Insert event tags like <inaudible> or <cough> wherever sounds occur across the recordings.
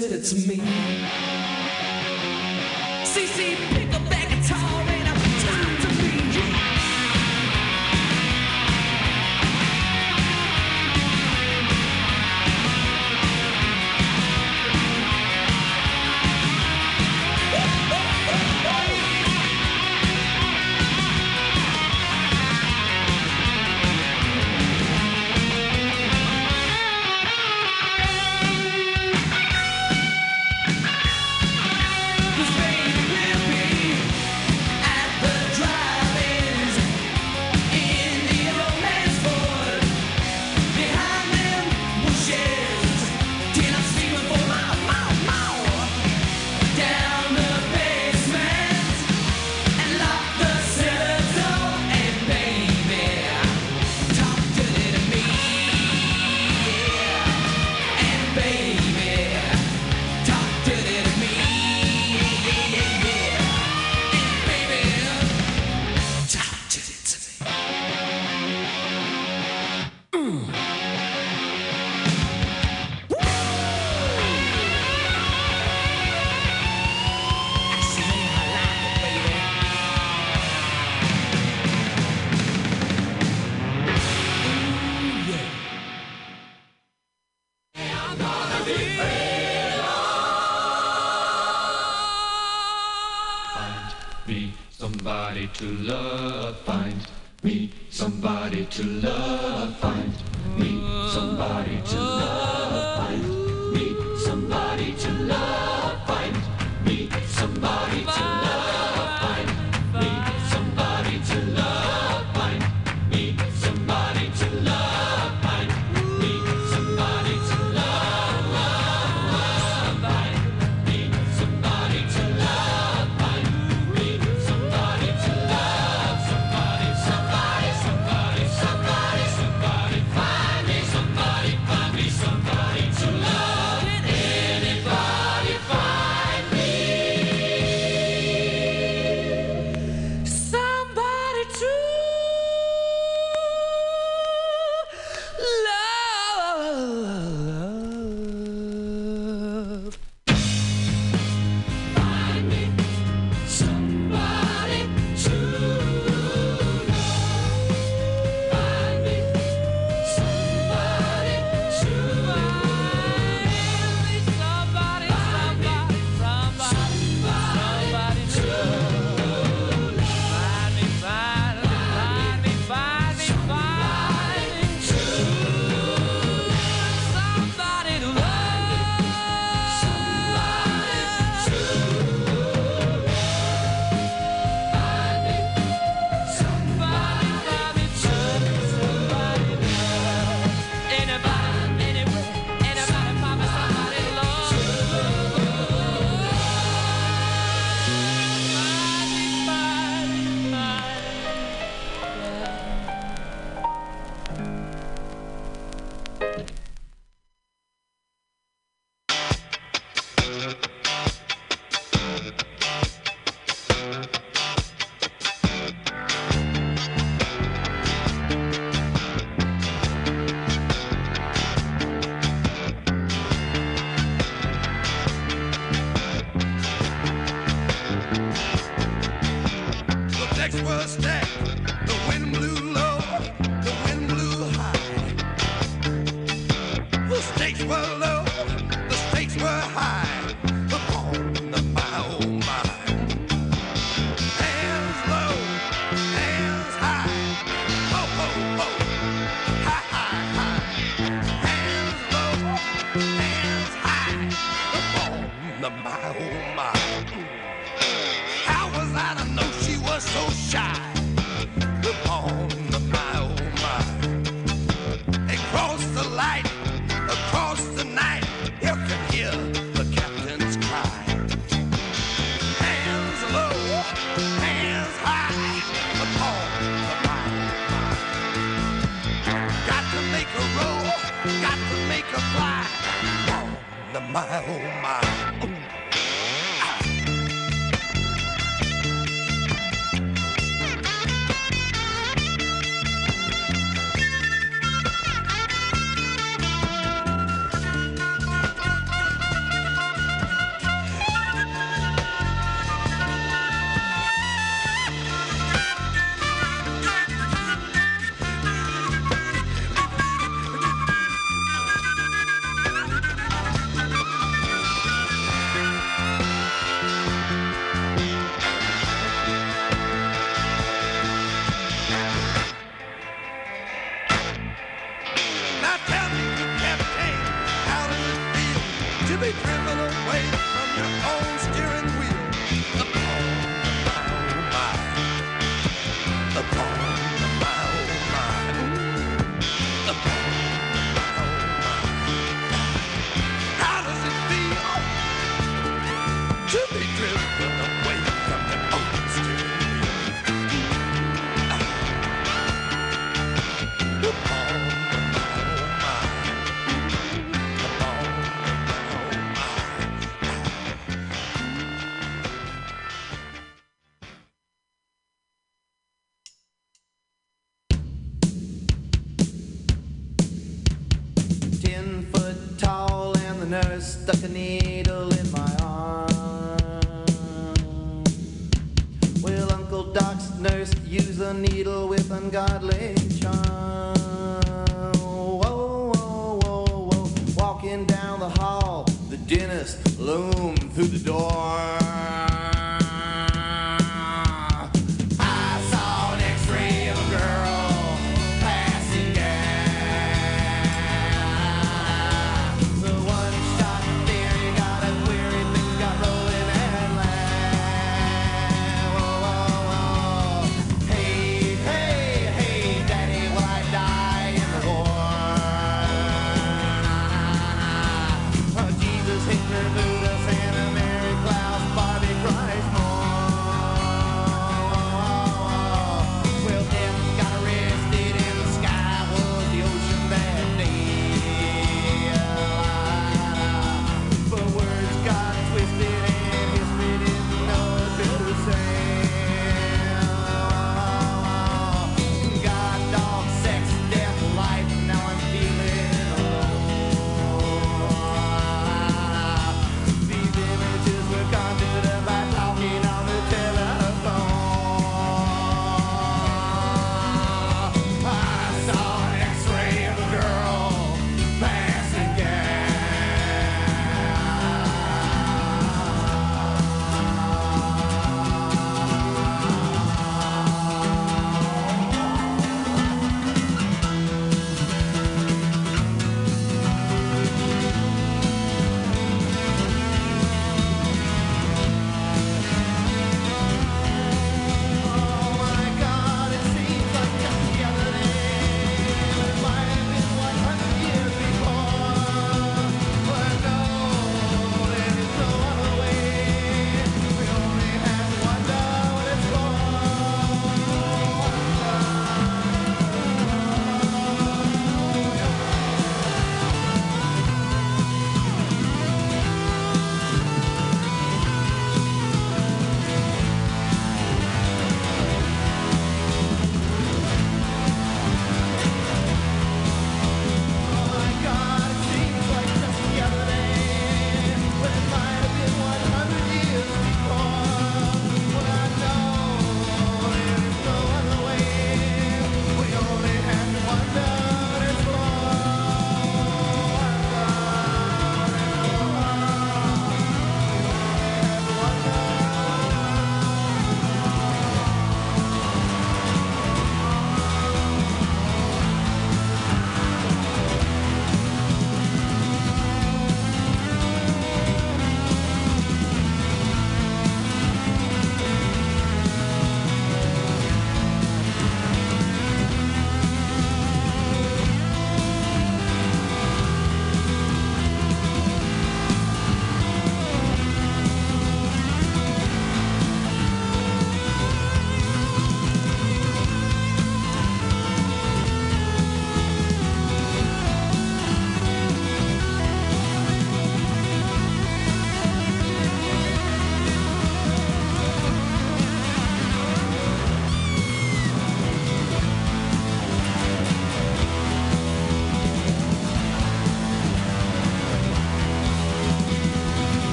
did it to me. CC,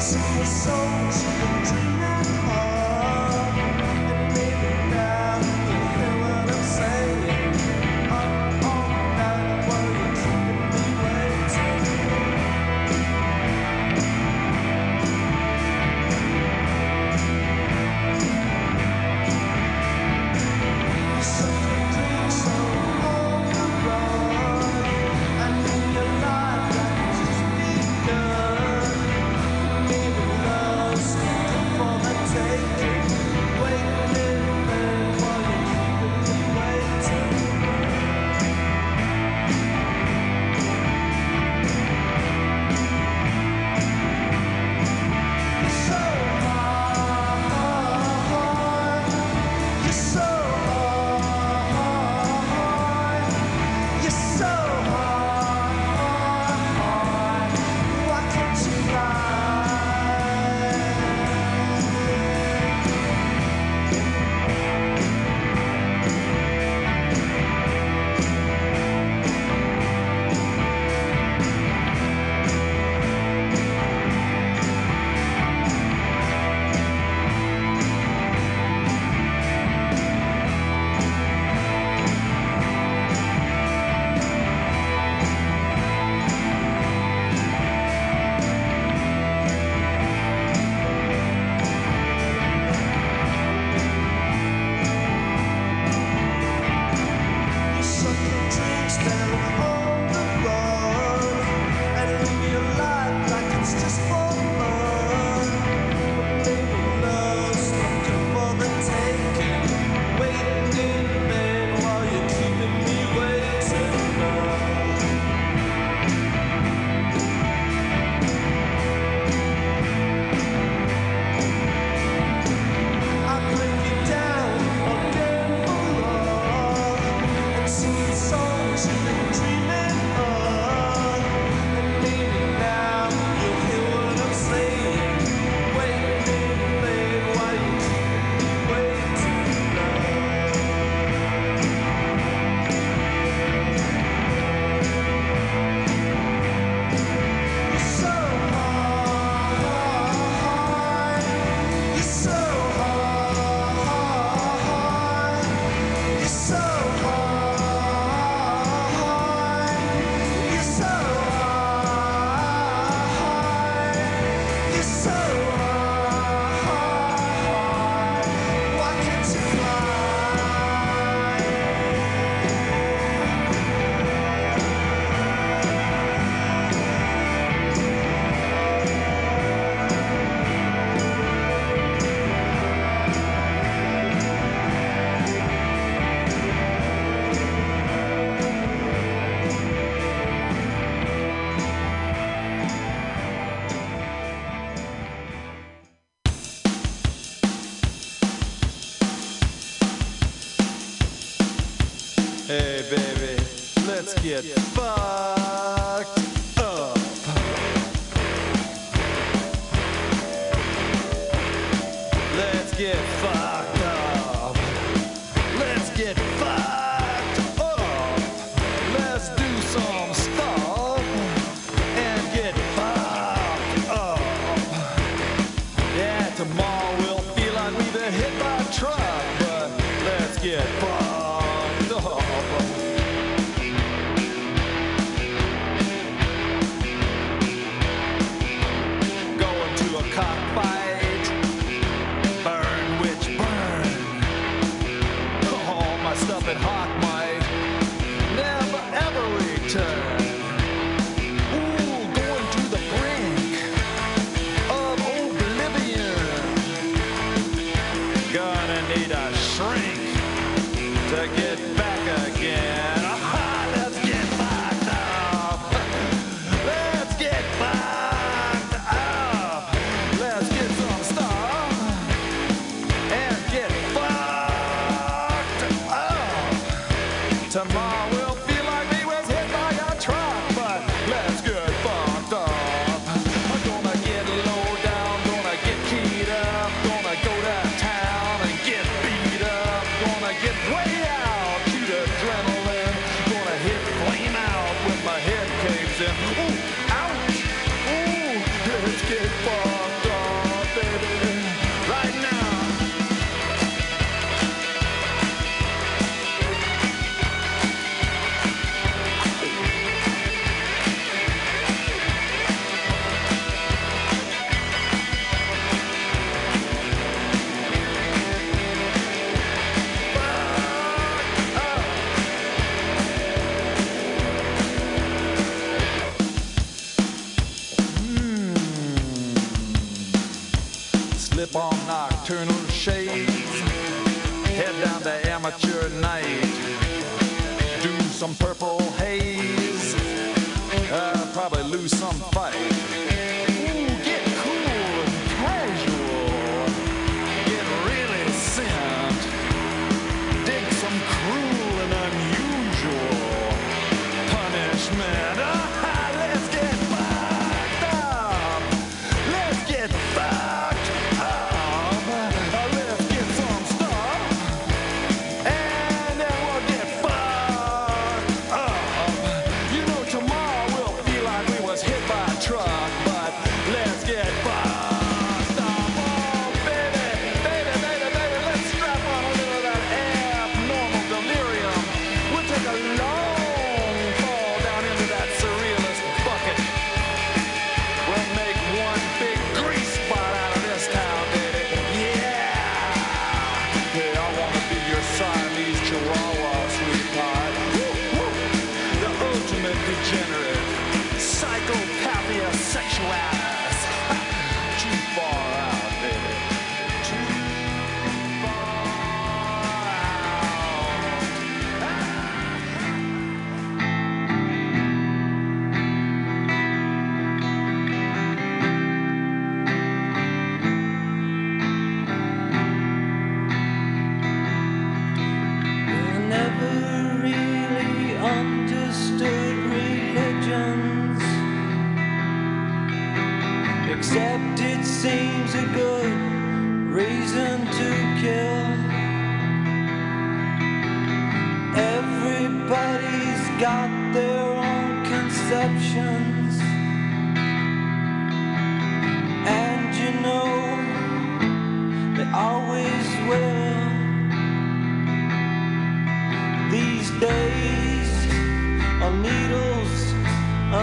see your the dreamers get fucked up. Let's get fucked up. Let's get fucked up. Let's do some stuff and get fucked up. Yeah, tomorrow. Do some purple haze. Uh, probably lose some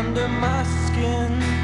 under my skin.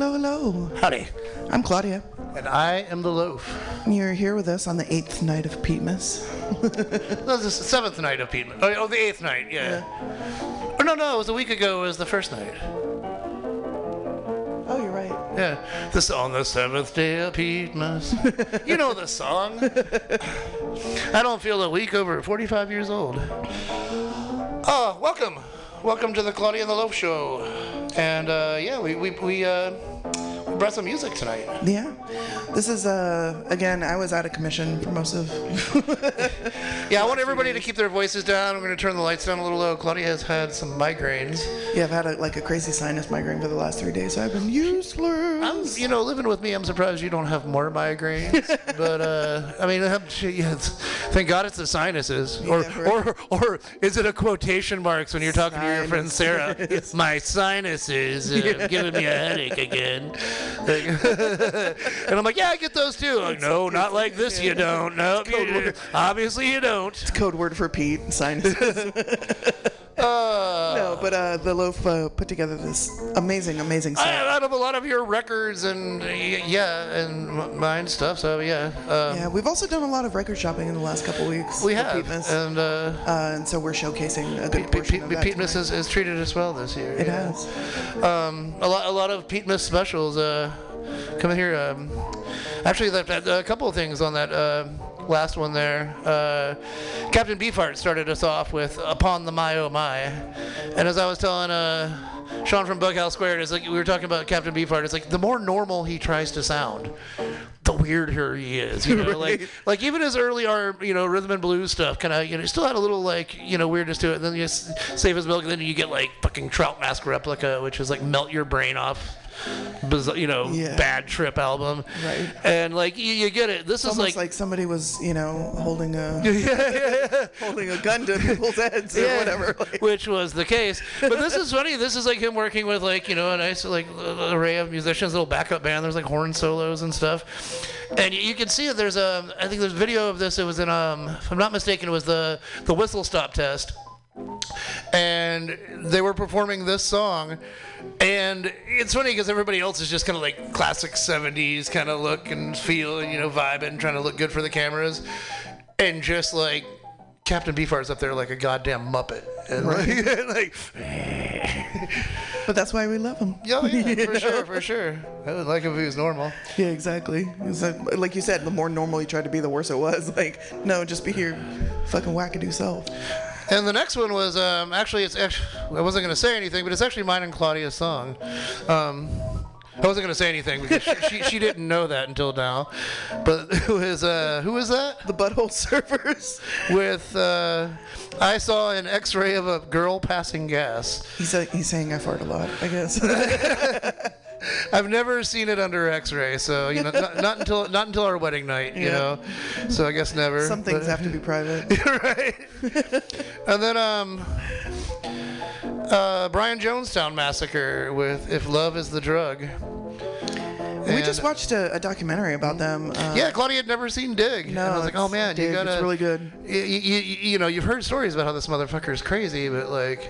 Hello, hello. Howdy. I'm Claudia. And I am the loaf. You're here with us on the eighth night of Petemas. Was <laughs> the seventh night of Pete. Oh, oh, the eighth night, yeah. Oh no, no, it was a week ago. It was the first night. Oh, you're right. Yeah. This on the seventh day of Petemas. <laughs> you know the song. I don't feel a week over 45 years old. Oh, welcome. Welcome to the Claudia and the Loaf Show. And uh, yeah, we, we, we, uh, brought some music tonight. Yeah. This is, uh, again, I was out of commission for most of. <laughs> Yeah, I want everybody to keep their voices down. I'm going to turn the lights down a little low. Claudia has had some migraines. yeah, I've had a, like a crazy sinus migraine for the last three days, so I've been useless. I'm, you know, living with me, I'm surprised you don't have more migraines. <laughs> but uh, I mean, I'm- yeah, thank God it's the sinuses. Or, Yeah, right. or, or is it a quotation marks when you're talking to your friend Sarah? <laughs> My sinuses uh, giving me a headache again. Like- <laughs> and I'm like, yeah, I get those too. Like, no, not like this. You don't. No, word. obviously you don't. Code word for Pete, sinuses. <laughs> <laughs> no, but uh, the loaf uh, put together this amazing, amazing I, set. out of a lot of your records and uh, yeah, and mine stuff. So yeah. Um, yeah, we've also done a lot of record shopping in the last couple weeks. We have, and uh, Uh, and so we're showcasing a good Pete, portion Pete, of Pete, Petemas has, has treated us well this year. It yeah. has. Um, a lot, a lot of Petemas specials. Uh, coming here. Um, actually, that, that, a couple of things on that uh, last one there. Uh, Captain Beefheart started us off with "Upon the My Oh My," and as I was telling uh, Sean from Bughouse Squared, it's like we were talking about Captain Beefheart. It's like the more normal he tries to sound, the weirder he is. You know, <laughs> like Right. like even his early art, you know, rhythm and blues stuff, kind of, you know, still had a little like, you know, weirdness to it. And then you s- save his milk, and then you get like fucking Trout Mask replica, which is like melt your brain off. Bizarre, you know, Yeah. bad trip album. Right. And like you, you get it. This It's is almost like, like, somebody was, you know, holding a <laughs> yeah, yeah, yeah. holding a gun to people's heads or whatever. <laughs> Like, which was the case. But this is funny. This is like him working with like you know a nice like array of musicians, little backup band. There's like horn solos and stuff, and you, you can see it. There's a I think there's video of this. It was in um if I'm not mistaken, it was the the whistle stop test. And they were performing this song, and it's funny because everybody else is just kind of like classic '70s kind of look and feel, and you know, vibing, trying to look good for the cameras, and just like Captain Beefheart's up there like a goddamn muppet, and like, <laughs> like but that's why we love him. yeah, yeah, for <laughs> sure, for sure. I would like if he was normal. Yeah, exactly. Like, like you said, the more normal you tried to be, the worse it was. <laughs> Like, no, just be your fucking wackadoo self. And the next one was um, actually it's actually I wasn't gonna say anything, but it's actually mine and Claudia's song. Um, I wasn't gonna say anything because she, she, she didn't know that until now. But <laughs> it was uh, who was that? The butthole surfers. With uh, I saw an X-ray of a girl passing gas. He's like, he's saying I fart a lot, I guess. <laughs> <laughs> <laughs> I've never seen it under X-ray, so you know, not, not until not until our wedding night, you Yeah. know. So I guess never. Some things have to be private. <laughs> right. and then um, uh, Brian Jonestown massacre with "If Love Is the Drug." We just watched a, a documentary about them. Uh, Yeah, Claudia had never seen Dig. No, and I was like, oh man, Dig, you gotta. It's really good. You, you, you know, you've heard stories about how this motherfucker is crazy, but like,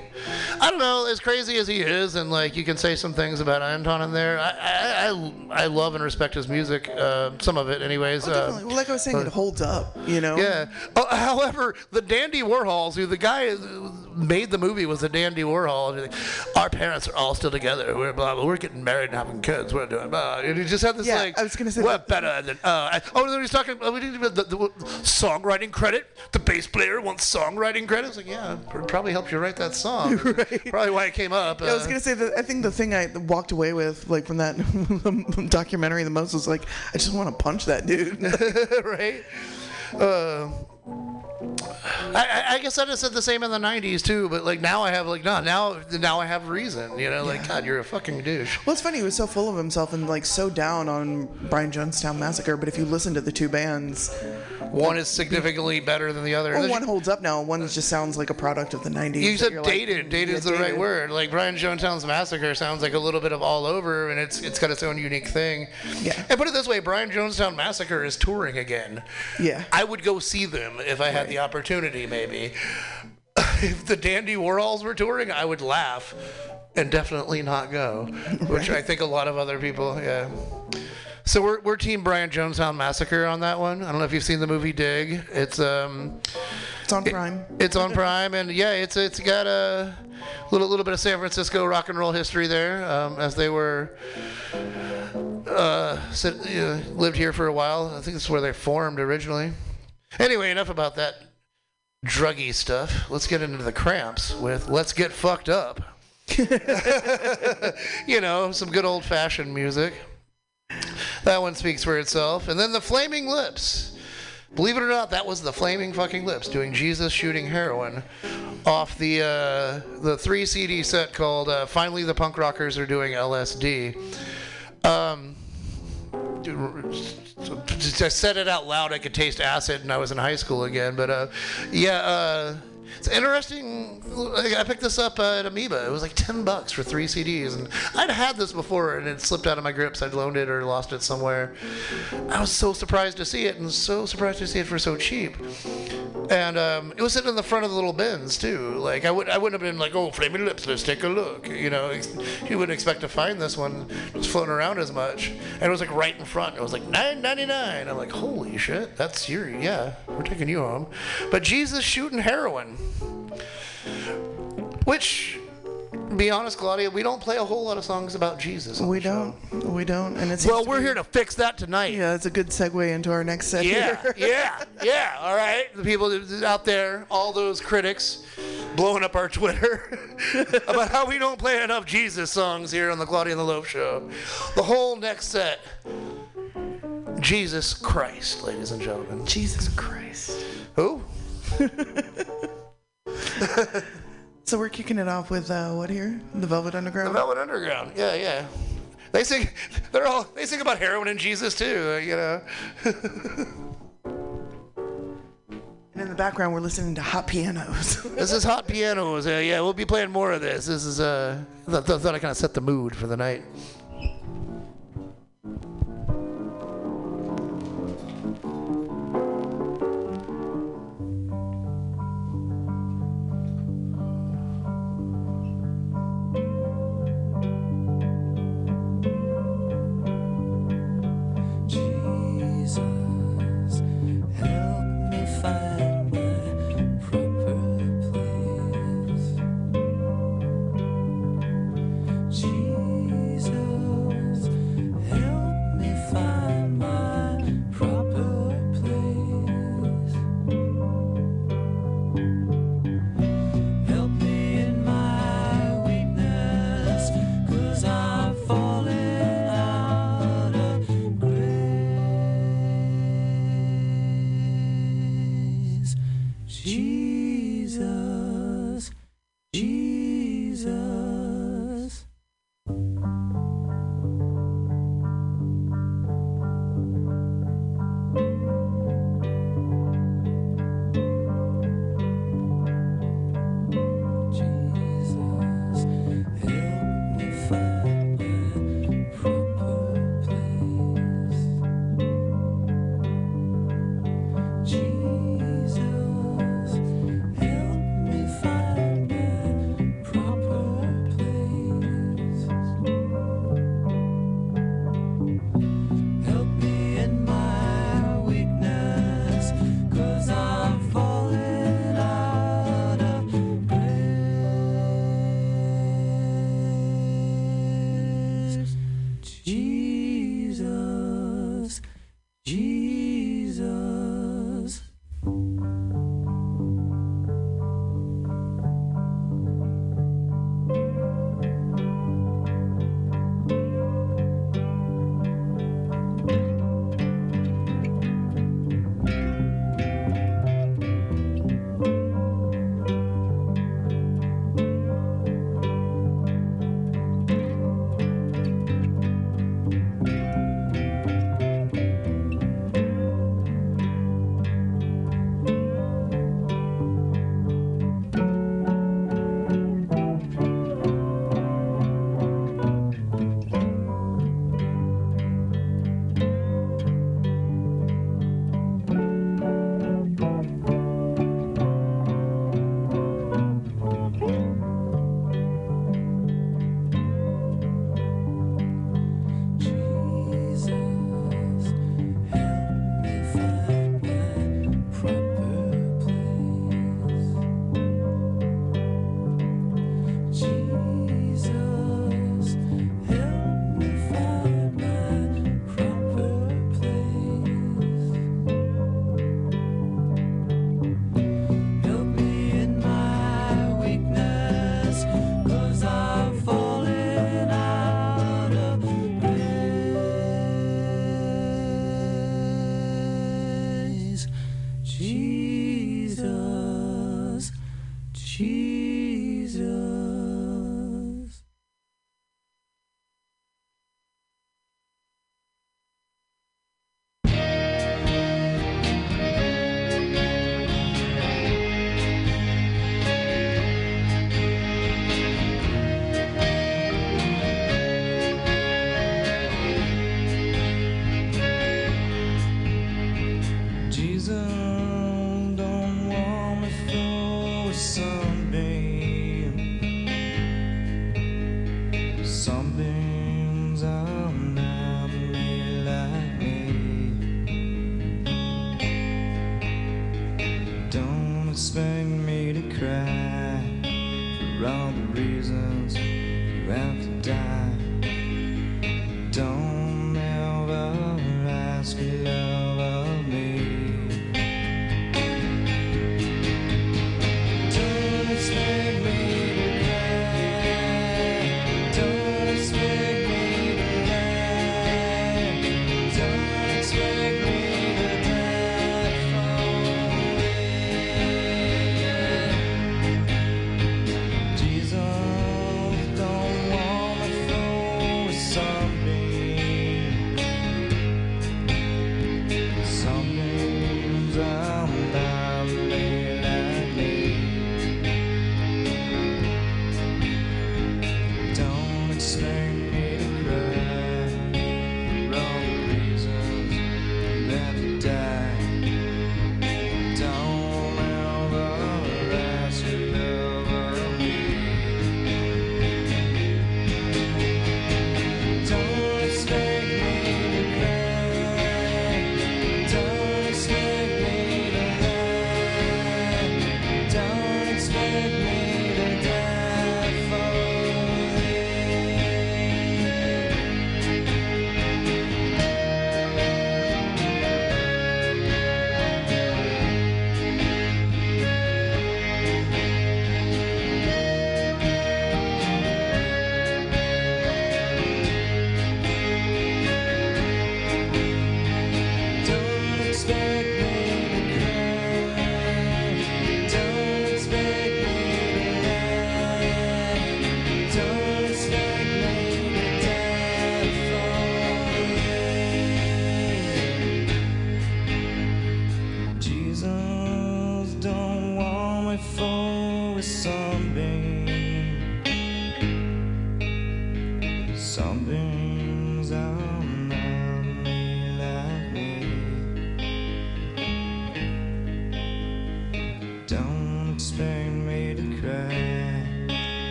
I don't know, as crazy as he is, and like, you can say some things about Anton in there. I, I, I, I love and respect his music, uh, some of it, anyways. Oh, uh. Well, like I was saying, it holds up, you know? yeah. Oh, however, the Dandy Warhols, who the guy who made the movie was a Dandy Warhol. and like, Our parents are all still together. We're blah, blah, we're getting married and having kids. We're doing blah. And just had this Yeah, like, I was gonna say we're better than. Uh, I- oh, then he's talking. Uh, we didn't even the, the songwriting credit. The bass player wants songwriting credit. It's like, yeah, it probably helped you write that song. <laughs> Probably why it came up. I was uh, gonna say that I think the thing I walked away with, like from that <laughs> documentary, the most was like, I just want to punch that dude. <laughs> right? Uh, I, I- guess I just said the same in the '90s too, but like now I have like no, now now I have reason, you know, like God, you're a fucking douche. well, it's funny. He was so full of himself and like so down on Brian Jonestown Massacre. But if you listen to the two bands, One is significantly better than the other. well, one holds up now. One just sounds like a product of the '90s. you said you're like, dated. dated is yeah, the right word. Like Brian Jonestown's Massacre sounds like a little bit of all over, and it's it's got its own unique thing. Yeah. And put it this way, Brian Jonestown Massacre is touring again. Yeah. I would go see them if I had the opportunity, maybe. <laughs> if the Dandy Warhols were touring, I would laugh and definitely not go, which I think a lot of other people, yeah. So we're, we're Team Brian Jonestown Massacre on that one. I don't know if you've seen the movie Dig. It's um, It's on Prime. it's on Prime, and yeah, it's it's got a little little bit of San Francisco rock and roll history there, um, as they were uh, sit, know, lived here for a while. I think this is where they formed originally. Anyway, enough about that druggy stuff. Let's get into the Cramps with "Let's Get Fucked Up." <laughs> you know, some good old fashioned music. That one speaks for itself. And then the Flaming Lips. Believe it or not, that was the Flaming fucking Lips doing Jesus shooting heroin off the uh, the three CD set called uh, "Finally the Punk Rockers Are Doing LSD." Um, I said it out loud. I could taste acid, and I was in high school again. But uh, yeah, uh, it's interesting. like, I picked this up uh, at Amoeba. It was like ten bucks for three CDs, and I'd had this before, and it slipped out of my grips. I'd loaned it or lost it somewhere. I was so surprised to see it, and so surprised to see it for so cheap. And um, it was sitting in the front of the little bins too. Like I would, I wouldn't have been like, "Oh, flaming lips, let's take a look." You know, you wouldn't expect to find this one just floating around as much. And it was like right in front. It was like nine ninety nine. I'm like, "Holy shit, that's your yeah, we're taking you home." But Jesus shooting heroin, which, be honest, Claudia, we don't play a whole lot of songs about Jesus. We don't. We don't. And it's Well, we're here to fix that tonight. Yeah, it's a good segue into our next set Yeah, here. yeah, yeah. All right, the people out there, all those critics, blowing up our Twitter <laughs> about how we don't play enough Jesus songs here on the Claudia and the Loaf Show. The whole next set, Jesus Christ, ladies and gentlemen. Jesus Christ. Who? <laughs> <laughs> So we're kicking it off with uh, what here? The Velvet Underground. The Velvet Underground. Yeah, yeah. They sing. <laughs> They're all. They sing about heroin and Jesus too. uh, You know. <laughs> And in the background, we're listening to hot pianos. This is hot pianos. Uh, yeah, we'll be playing more of this. This is. Uh, th- th- thought I kind of set the mood for the night.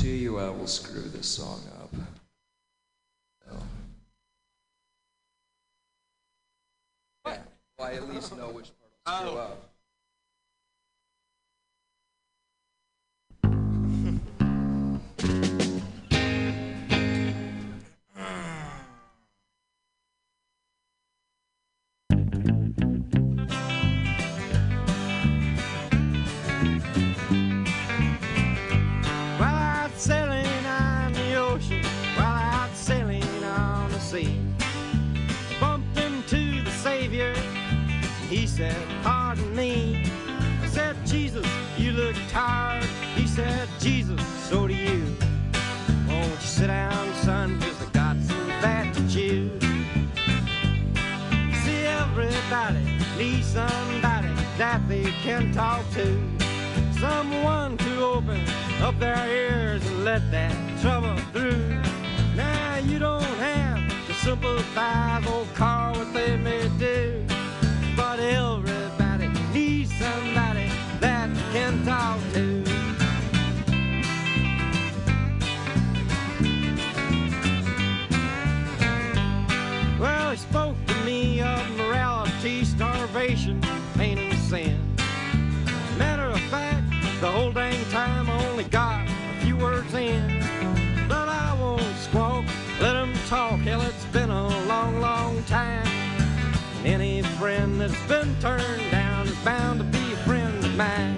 Guarantee you I will screw this song up their ears and let that trouble through. Now you don't have to sympathize old car what they may do. But everybody needs somebody that can talk to. Well, he spoke to me of morality, starvation, pain, and sin. Matter of fact, the whole dang only got a few words in. But I won't squawk, let 'em talk. Hell, it's been a long, long time. And any friend that's been turned down is bound to be a friend of mine.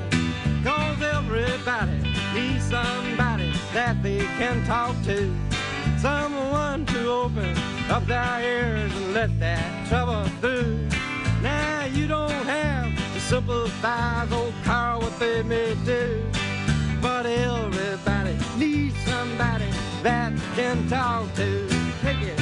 Cause everybody needs somebody that they can talk to. Someone to open up their ears and let that trouble through. Now you don't have to sympathize, old Carl, what they may do. But everybody needs somebody that can talk to. It.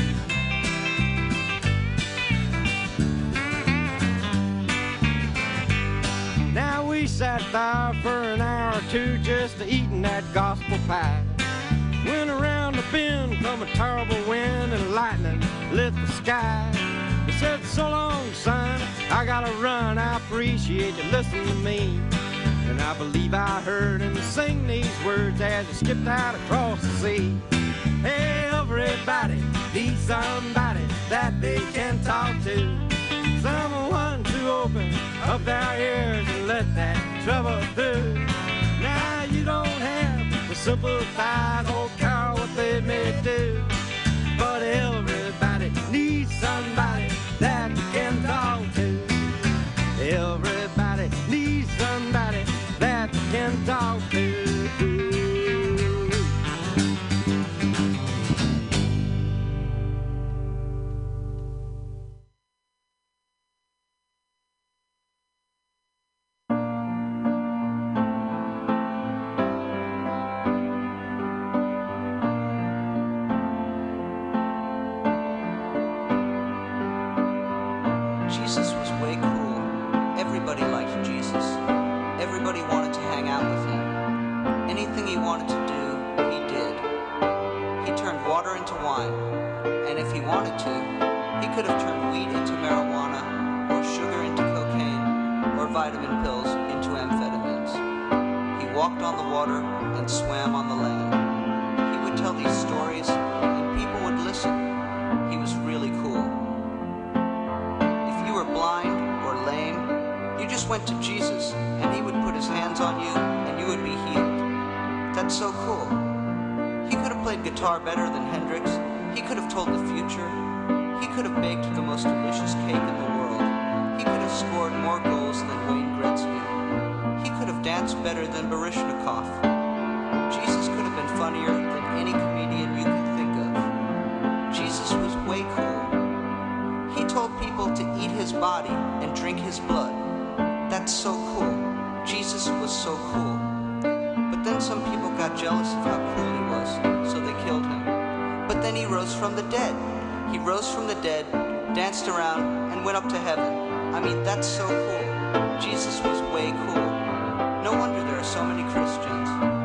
Now we sat there for an hour or two just eating that gospel pie. When around the bend come a terrible wind and lightning lit the sky. He said, so long, son, I gotta run. I appreciate you listening to me. And I believe I heard him sing these words as he skipped out across the sea. Everybody needs somebody that they can talk to. Someone to open up their ears and let that trouble through. Now you don't have to sympathize or care what they may do. But everybody water and swam on the land. He would tell these stories, and people would listen. He was really cool. If you were blind or lame, you just went to Jesus, and he would put his hands on you, and you would be healed. That's so cool. He could have played guitar better than Hendrix. He could have told the future. He could have baked the most delicious cake in the world. He could have scored more goals than Wayne Gretzky. Danced better than Baryshnikov. Jesus could have been funnier than any comedian you can think of. Jesus was way cool. He told people to eat his body and drink his blood. That's so cool. Jesus was so cool. But then some people got jealous of how cool he was, so they killed him. But then he rose from the dead. He rose from the dead, danced around, and went up to heaven. I mean, that's so cool. Jesus was way cool. No wonder there are so many Christians.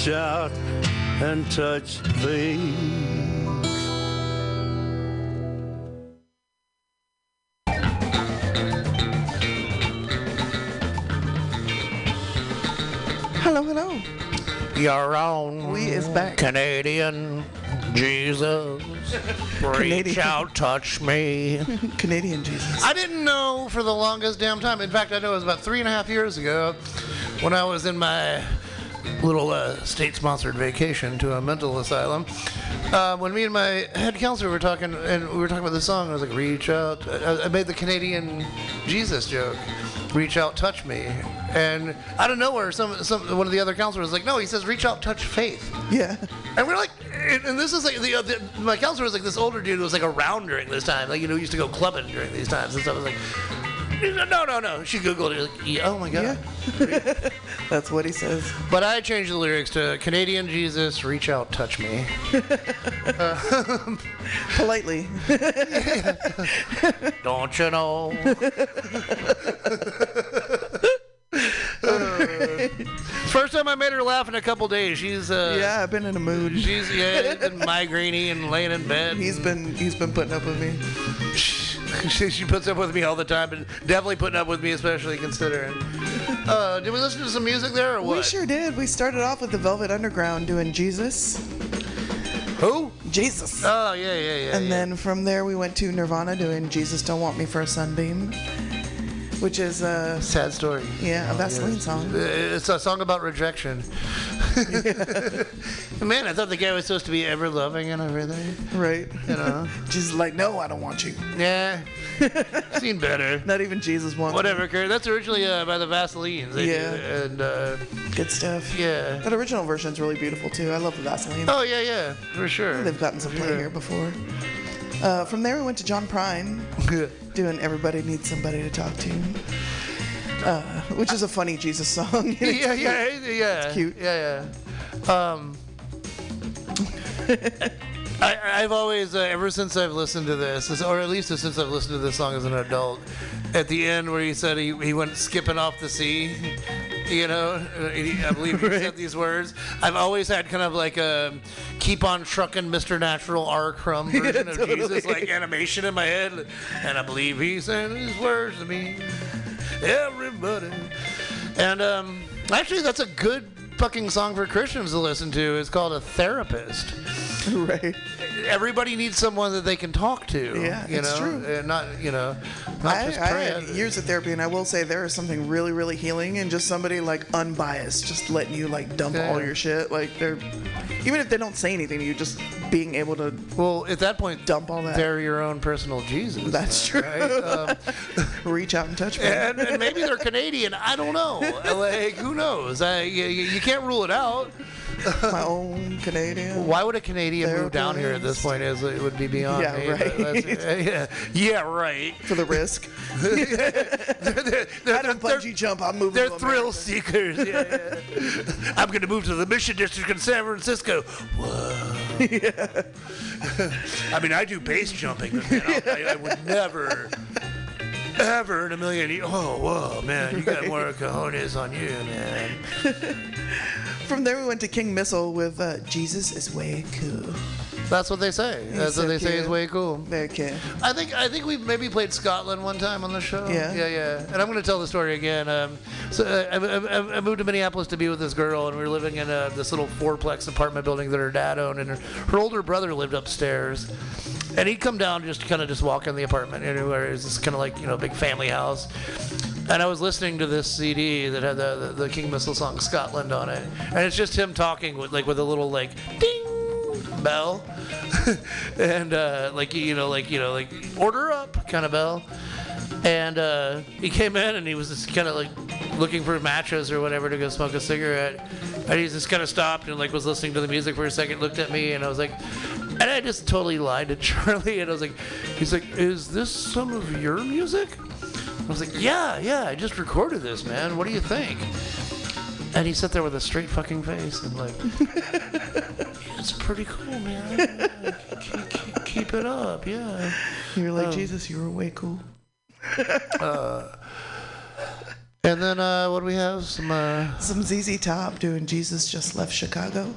Reach out and touch faith. Hello, hello. Your own We is back. Canadian Jesus. <laughs> Reach out, touch me. <laughs> Canadian Jesus. I didn't know for the longest damn time. In fact, I know it was about three and a half years ago when I was in my little uh, state-sponsored vacation to a mental asylum. Uh, when me and my head counselor were talking, and we were talking about this song, I was like, "Reach out." I, I made the Canadian Jesus joke. Reach out, touch me, and out of nowhere, some, some one of the other counselors was like, "No," he says, "Reach out, touch faith." Yeah. And we're like, and, and this is like the, uh, the my counselor was like this older dude who was like around during this time, like you know, used to go clubbing during these times and stuff. I was like, no, no, no. She googled it. Like, yeah, oh my god. <laughs> That's what he says. But I changed the lyrics to Canadian Jesus, reach out, touch me. Uh, <laughs> Politely. <laughs> Don't you know? First time I made her laugh in a couple days. She's uh, yeah, I've been in a mood. She's yeah, been migrainey and laying in bed. He's been he's been putting up with me. She, she puts up with me all the time, and definitely putting up with me, especially considering. Uh, did we listen to some music there or what? We sure did. We started off with the Velvet Underground doing Jesus. Who? Jesus. Oh yeah, yeah, yeah. and yeah. then from there we went to Nirvana doing Jesus Don't Want Me for a Sunbeam, which is a sad story. Yeah, a Vaseline song. Uh, It's a song about rejection. <laughs> Man, I thought the guy was supposed to be ever loving and everything. Right. You know. <laughs> just like, no, I don't want you. Yeah. <laughs> Seen better. Not even Jesus wants. Whatever, Kurt. That's originally uh, by the Vaselines. Yeah. And uh, Good stuff. Yeah. That original version's really beautiful too. I love the Vaseline. oh yeah, yeah, for sure. They've gotten some play Sure. here before. Uh, from there we went to John Prine <laughs> doing Everybody Needs Somebody to Talk to. uh, which is a funny Jesus song. <laughs> yeah, yeah, yeah. It's cute. Yeah, yeah. Um, <laughs> I, I've always, uh, ever since I've listened to this, or at least since I've listened to this song as an adult, at the end where he said he, he went skipping off the sea, you know, uh, I believe he said these words. I've always had kind of like a keep on trucking Mr. Natural R. Crumb <laughs> version of Jesus, totally. like animation in my head. And I believe he said these words to me. Everybody. And um, actually, that's a good fucking song for Christians to listen to. It's called A Therapist. <laughs> right. Everybody needs someone that they can talk to. Yeah, you it's know? true. And not, you know, not I, just I had years of therapy, and I will say there is something really, really healing in just somebody like unbiased, just letting you like dump Yeah. all your shit. Like they're, even if they don't say anything to you, just being able to well, at that point, dump all that. They're your own personal Jesus. That's true. right? Um, <laughs> Reach out and touch me. and, and maybe they're Canadian. I don't know. <laughs> Like, who knows? I, you, you can't rule it out. <laughs> My own Canadian. Why would a Canadian move down here at this point? Is it would be beyond Yeah, me. right. <laughs> yeah, yeah, right. For the risk. they're, <laughs> they're, I don't bungee jump. I'm moving. They're thrill seekers. Yeah, yeah. I'm going to move to the Mission District in San Francisco. Whoa. Yeah. I mean, I do base jumping. but man, I, I would never, ever in a million. ye- Oh, whoa, man, you got more cojones on you, man. From there, we went to King Missile with uh, Jesus is way cool. That's what they say. That's so what they say is way cool. Very cool. I think I think we maybe played Scotland one time on the show. Yeah. yeah, yeah. And I'm going to tell the story again. Um, so uh, I, I, I moved to Minneapolis to be with this girl, and we were living in uh, this little fourplex apartment building that her dad owned, and her, her older brother lived upstairs. And he'd come down just kind of just walk in the apartment anywhere. It was just kind of like you know big family house. And I was listening to this CD that had the, the, the King Missile song Scotland on it, and it's just him talking with like with a little like ding bell, <laughs> and uh, like you know like you know like order up kind of bell. And uh, he came in and he was just kind of like looking for matches or whatever to go smoke a cigarette. And he just kind of stopped and like was listening to the music for a second, looked at me, and I was like, and I just totally lied to <laughs> Charlie. And I was like, he's like, is this some of your music? I was like, yeah, yeah, I just recorded this, man. What do you think? And he sat there with a straight fucking face and like, <laughs> it's pretty cool, man. Keep, keep, keep it up, yeah. You're like, Um, Jesus, you were way cool. <laughs> uh, and then uh, what do we have? Some uh, Some ZZ Top doing Jesus Just Left Chicago.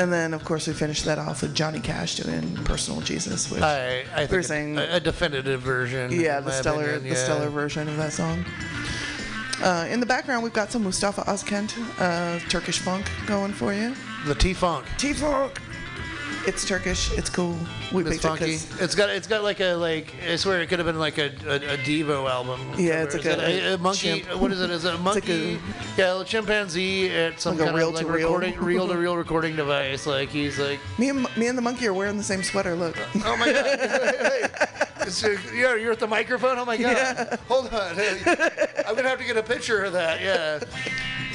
And then, of course, we finished that off with Johnny Cash doing Personal Jesus, which I, I we were think saying, a, a definitive version. yeah, the stellar, opinion, the stellar version of that song. Uh, in the background, we've got some Mustafa Özkent, uh, Turkish funk going for you. The T Funk. T Funk. It's Turkish. It's cool. We It's picked it funky. 'cause- It's got it's got like a like I swear it could have been like a, a, a Devo album. Yeah, it's like it a- a, monkey. chimp. What is it? Is it a monkey? like yeah, a chimpanzee at some Like a kind of like recording reel to <laughs> reel recording device. Like he's like, Me and me and the monkey are wearing the same sweater. Look. oh my god, <laughs> hey, yeah, you're at the microphone. Oh my god, Yeah. hold on, I'm gonna have to get a picture of that. Yeah.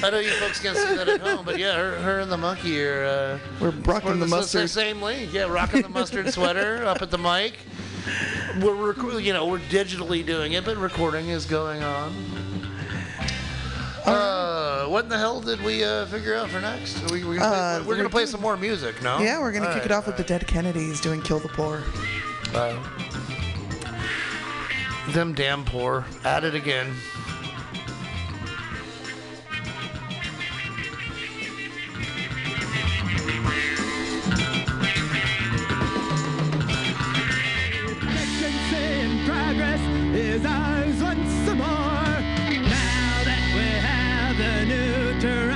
I know you folks can't see that at home, but yeah, her, her and the monkey are. Uh, We're rocking the the mustard. Same yeah, rocking the mustard sweater <laughs> up at the mic. We're rec- you know we're digitally doing it, but recording is going on. Uh, what in the hell did we uh, figure out for next? Are we, we're gonna, Uh, play, we're gonna play some more music, no? Yeah, we're gonna All kick right, it off with the Dead Kennedys doing "Kill the Poor." right. Them damn poor. At it again. Progress is ours once more. Now that we have the neutron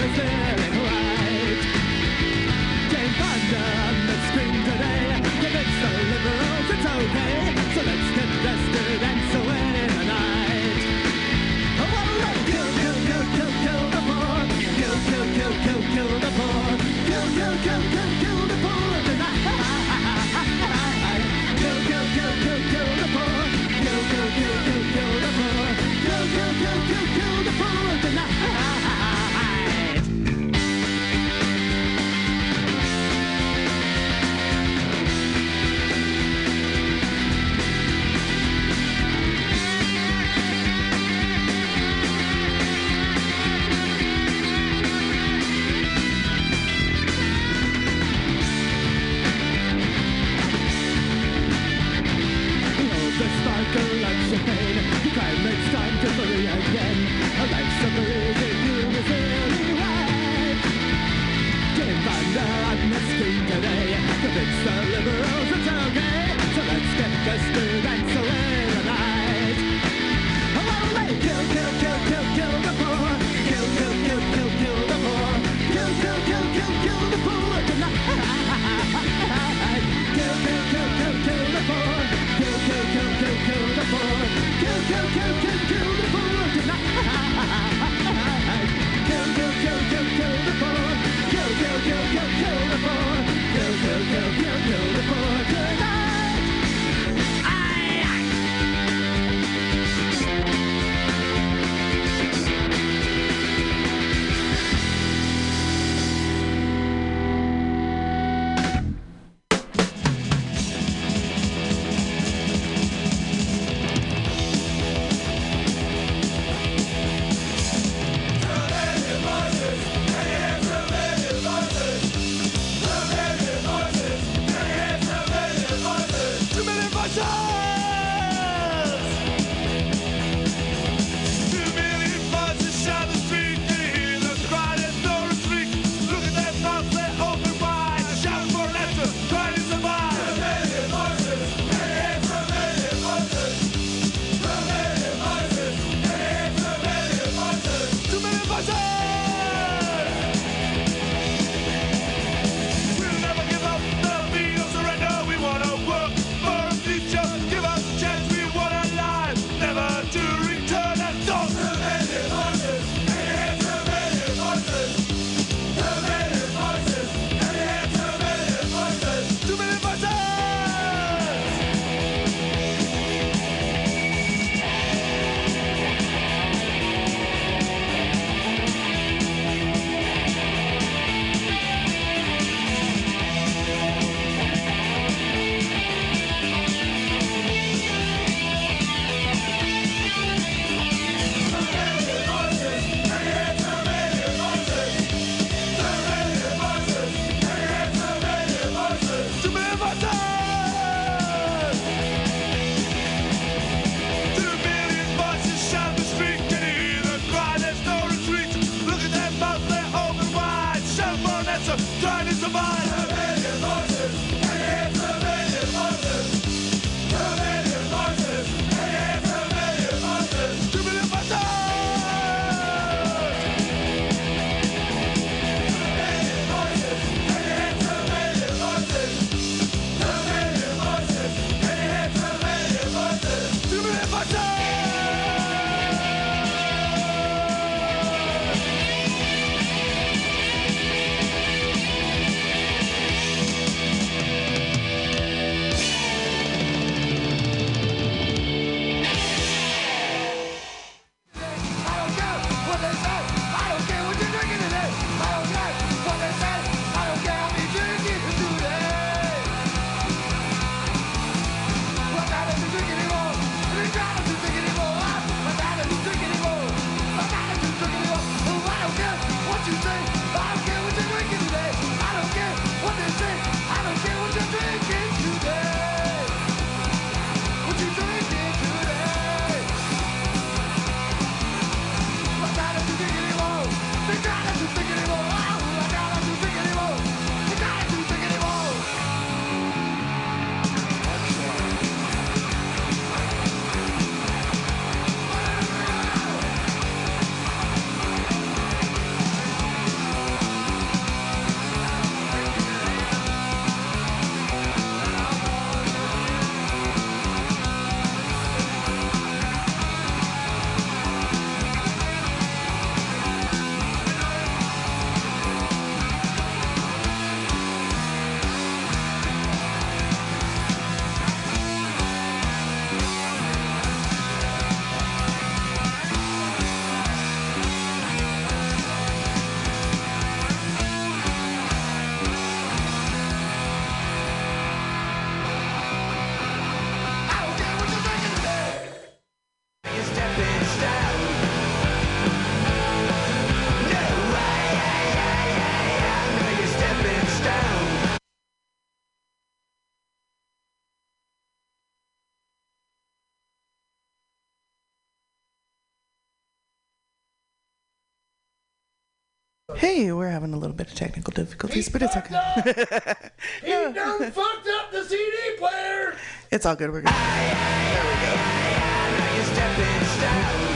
we're having a little bit of technical difficulties, he but it's okay. Up. <laughs> he done fucked up the CD player. It's all good. We're good. There we go.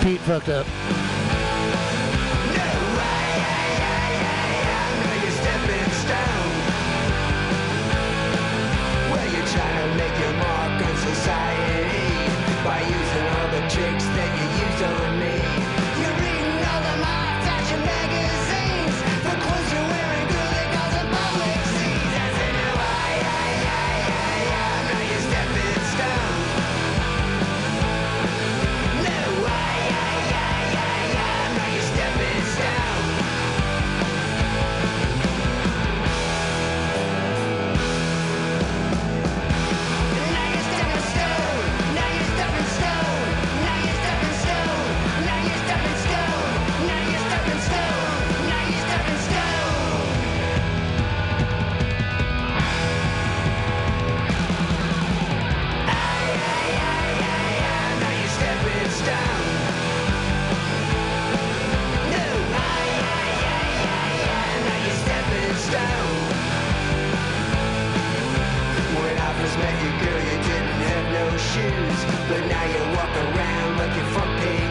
Pete fucked up. But now you walk around like you're fucking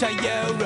to you,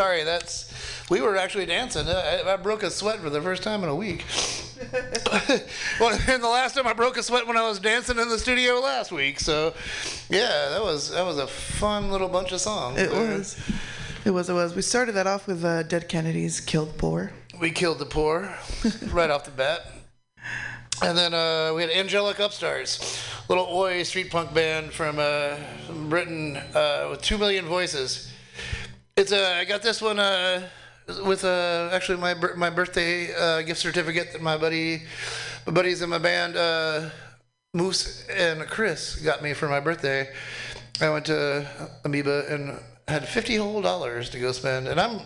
Sorry, that's. We were actually dancing. I, I broke a sweat for the first time in a week. <laughs> well, <laughs> and the last time I broke a sweat when I was dancing in the studio last week. So, yeah, that was that was a fun little bunch of songs. It was. It was. It was. We started that off with uh, Dead Kennedys "Kill the Poor." We killed the poor <laughs> right off the bat. And then uh, we had Angelic Upstarts, little oi street punk band from, uh, from Britain uh, with two million voices. It's uh, I got this one uh, with uh, actually my my birthday uh, gift certificate that my buddy, my buddies in my band, uh, Moose and Chris got me for my birthday. I went to Amoeba and had fifty whole dollars to go spend, and I'm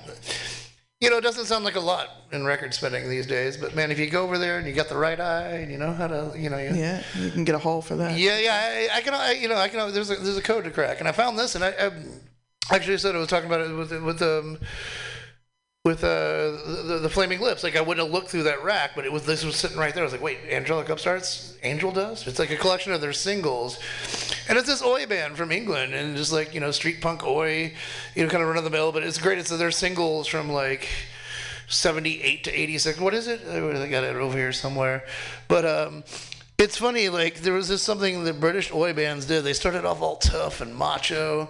you know, it doesn't sound like a lot in record spending these days, but man, if you go over there and you got the right eye and you know how to, you know, you, Yeah, you can get a haul for that. yeah, yeah, I, I can, I, you know, I can. There's a there's a code to crack, and I found this, and I, I actually I said I was talking about it with with um with uh the, the flaming lips. Like I wouldn't have looked through that rack, but it was this was sitting right there. I was like, wait, Angelic Upstarts, Angel Dust. It's like a collection of their singles, and it's this oi band from England, and just like you know street punk oi, you know, kind of run of the mill. But it's great. It's their singles from like. 78 to 86 what is it i got it over here somewhere but um it's funny like there was this something the british oi bands did they started off all tough and macho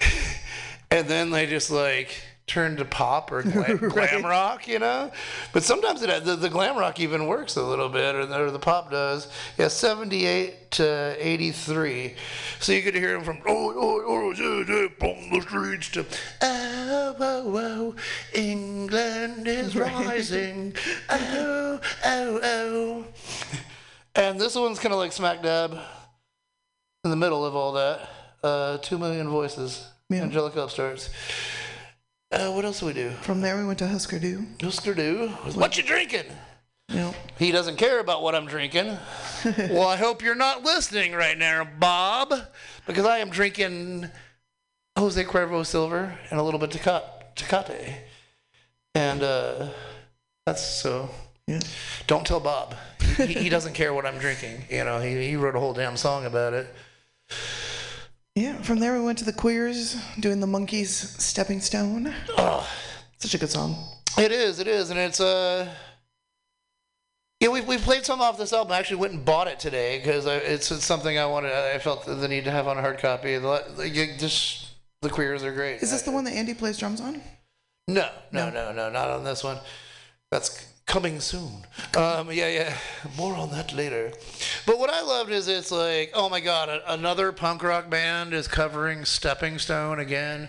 <laughs> and then they just like turned to pop or glam, <laughs> glam rock you know? But sometimes it the, the glam rock even works a little bit or the, or the pop does. Yeah 78 to 83 so you could hear them from oh oh oh oh, oh, on the streets to oh oh oh england is <laughs> rising. Oh oh oh. And this one's kind of like smack dab in the middle of all that uh, two million voices angelic upstarts uh, what else do we do? From there, we went to Husker Du. Husker Du. What you drinking? Yep. He doesn't care about what I'm drinking. <laughs> well, I hope you're not listening right now, Bob, because I am drinking Jose Cuervo Silver and a little bit Teca- Tecate. And uh, that's so. Yeah. Don't tell Bob. He, he doesn't care what I'm drinking. You know, he, he wrote a whole damn song about it. Yeah. From there, we went to the Queers, doing the Monkees' "Stepping Stone." Oh, such a good song. It is, it is, and it's uh. Yeah, we we played some off this album. I actually went and bought it today because it's, it's something I wanted. I felt the need to have on a hard copy. The, you just the queers are great. Is this the one that Andy plays drums on? No, no, no, no, not on this one. That's coming soon. Um, yeah, yeah. More on that later. But what I loved is it's like, oh my God, a- another punk rock band is covering Stepping Stone again.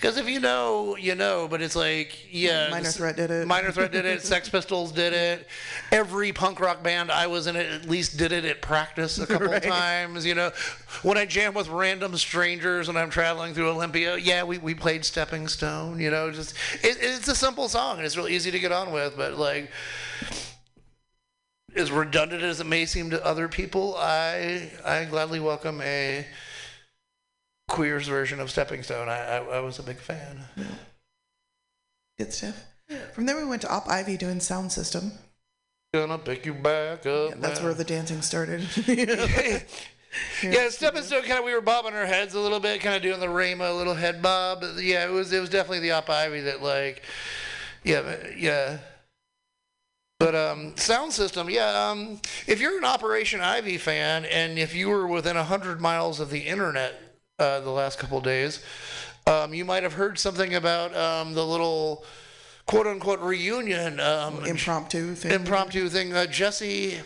Because if you know, you know. But it's like, yeah, Minor Threat did it. Minor Threat did it. <laughs> Sex Pistols did it. Every punk rock band I was in it at least did it at practice a couple <laughs> Right. times. You know, when I jam with random strangers and I'm traveling through Olympia, yeah, we, we played Stepping Stone. You know, just it, it's a simple song and it's real easy to get on with. But like, as redundant as it may seem to other people, I I gladly welcome a queer's version of Stepping Stone. I I, I was a big fan. Good stuff. From there, we went to Op Ivy doing sound system. Gonna pick you back up. That's now. where the dancing started. <laughs> <laughs> Yeah, Stepping Stone kind of we were bobbing our heads a little bit, kind of doing the Rama little head bob. Yeah, it was it was definitely the Op Ivy that like, yeah, yeah. But um, sound system, yeah. Um, if you're an Operation Ivy fan, and if you were within hundred miles of the internet uh, the last couple of days, um, you might have heard something about um, the little quote unquote reunion um, impromptu thing. impromptu thing. Uh, Jesse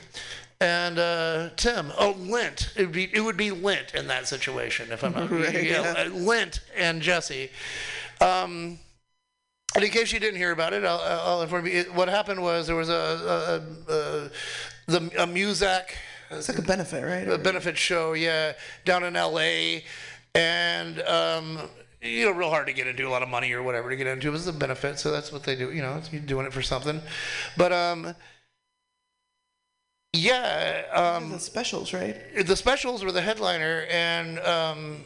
and uh, Tim. Oh, Lint. It would be it would be Lint in that situation if I'm not <laughs> Right, yeah, yeah. Lint and Jesse. Um, and in case you didn't hear about it, I'll, I'll inform you. It, what happened was there was a, a, a, a the a Muzak. It's like a benefit, right? A benefit show, yeah, down in L.A. And um, you know, real hard to get into, a lot of money or whatever to get into. It was a benefit, so that's what they do. You know, you're doing it for something. But um, yeah, um, the specials, right? the specials were the headliner, and um,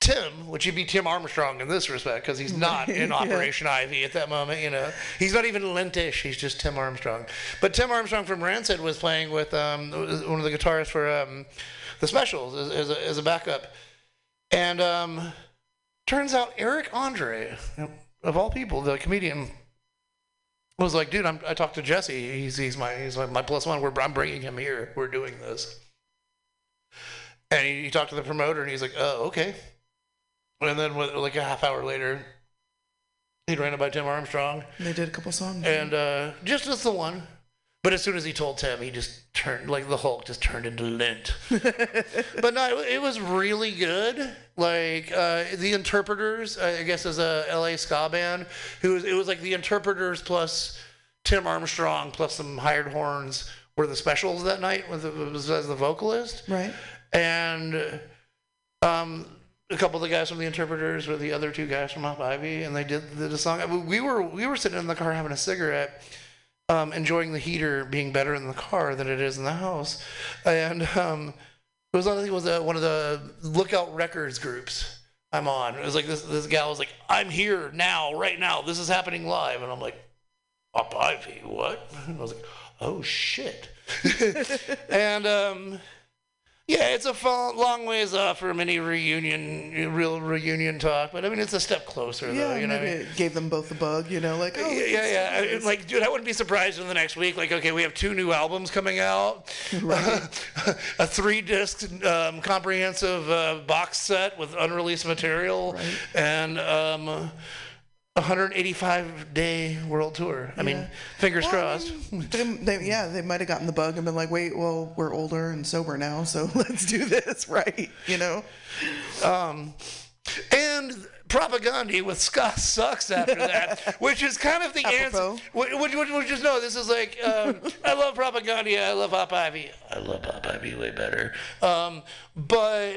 Tim, which would be Tim Armstrong in this respect, because he's not <laughs> in Yeah. Operation Ivy at that moment. You know, he's not even Lintish. He's just Tim Armstrong. But Tim Armstrong from Rancid was playing with um, one of the guitarists for um, the specials as, as, a, as a backup, and um, turns out Eric Andre. of all people, the comedian was like, "Dude, I'm, I talked to Jesse. He's he's my he's my, my plus one. We're I'm bringing him here. We're doing this." And he, he talked to the promoter, and he's like, "Oh, okay." And then, with, like a half hour later, he ran it by Tim Armstrong, They did a couple songs. and uh, just as the one. But as soon as he told Tim, he just turned like the Hulk just turned into lint. <laughs> but no, it, it was really good. Like uh, the Interrupters, I guess, is a LA ska band. Who was, it was like the Interrupters plus Tim Armstrong plus some hired horns were the specials that night with the, was as the vocalist. Right. And um, a couple of the guys from the Interrupters were the other two guys from Op Ivy, and they did the, song. I mean, we were we were sitting in the car having a cigarette um, enjoying the heater being better in the car than it is in the house. And um, it was, it was uh, one of the Lookout Records groups I'm on. It was like this, this gal was like, I'm here now, right now. This is happening live. And I'm like, Op Ivy, what? And <laughs> I was like, oh shit. <laughs> and um, yeah, it's a fun, long ways off from any reunion, real reunion talk. But I mean, it's a step closer, though. Yeah, You know, I maybe mean? it gave them both the bug, you know, like, oh, yeah, yeah, yeah. I- Like, dude, I wouldn't be surprised in the next week. Like, okay, we have two new albums coming out, <laughs> a three-disc um, comprehensive uh, box set with unreleased material, and um, a 185-day world tour. I mean, Yeah. fingers crossed. <laughs> They, they, yeah, they might have gotten the bug and been like, wait, well, we're older and sober now, so <laughs> let's do this, <laughs> right? You know? Um, and Propagandhi with Ska Sucks after that, which is kind of the answer. Which, which, which, is no, this is like um, I love Propagandhi. I love Op Ivy. I love Op Ivy way better. Um, but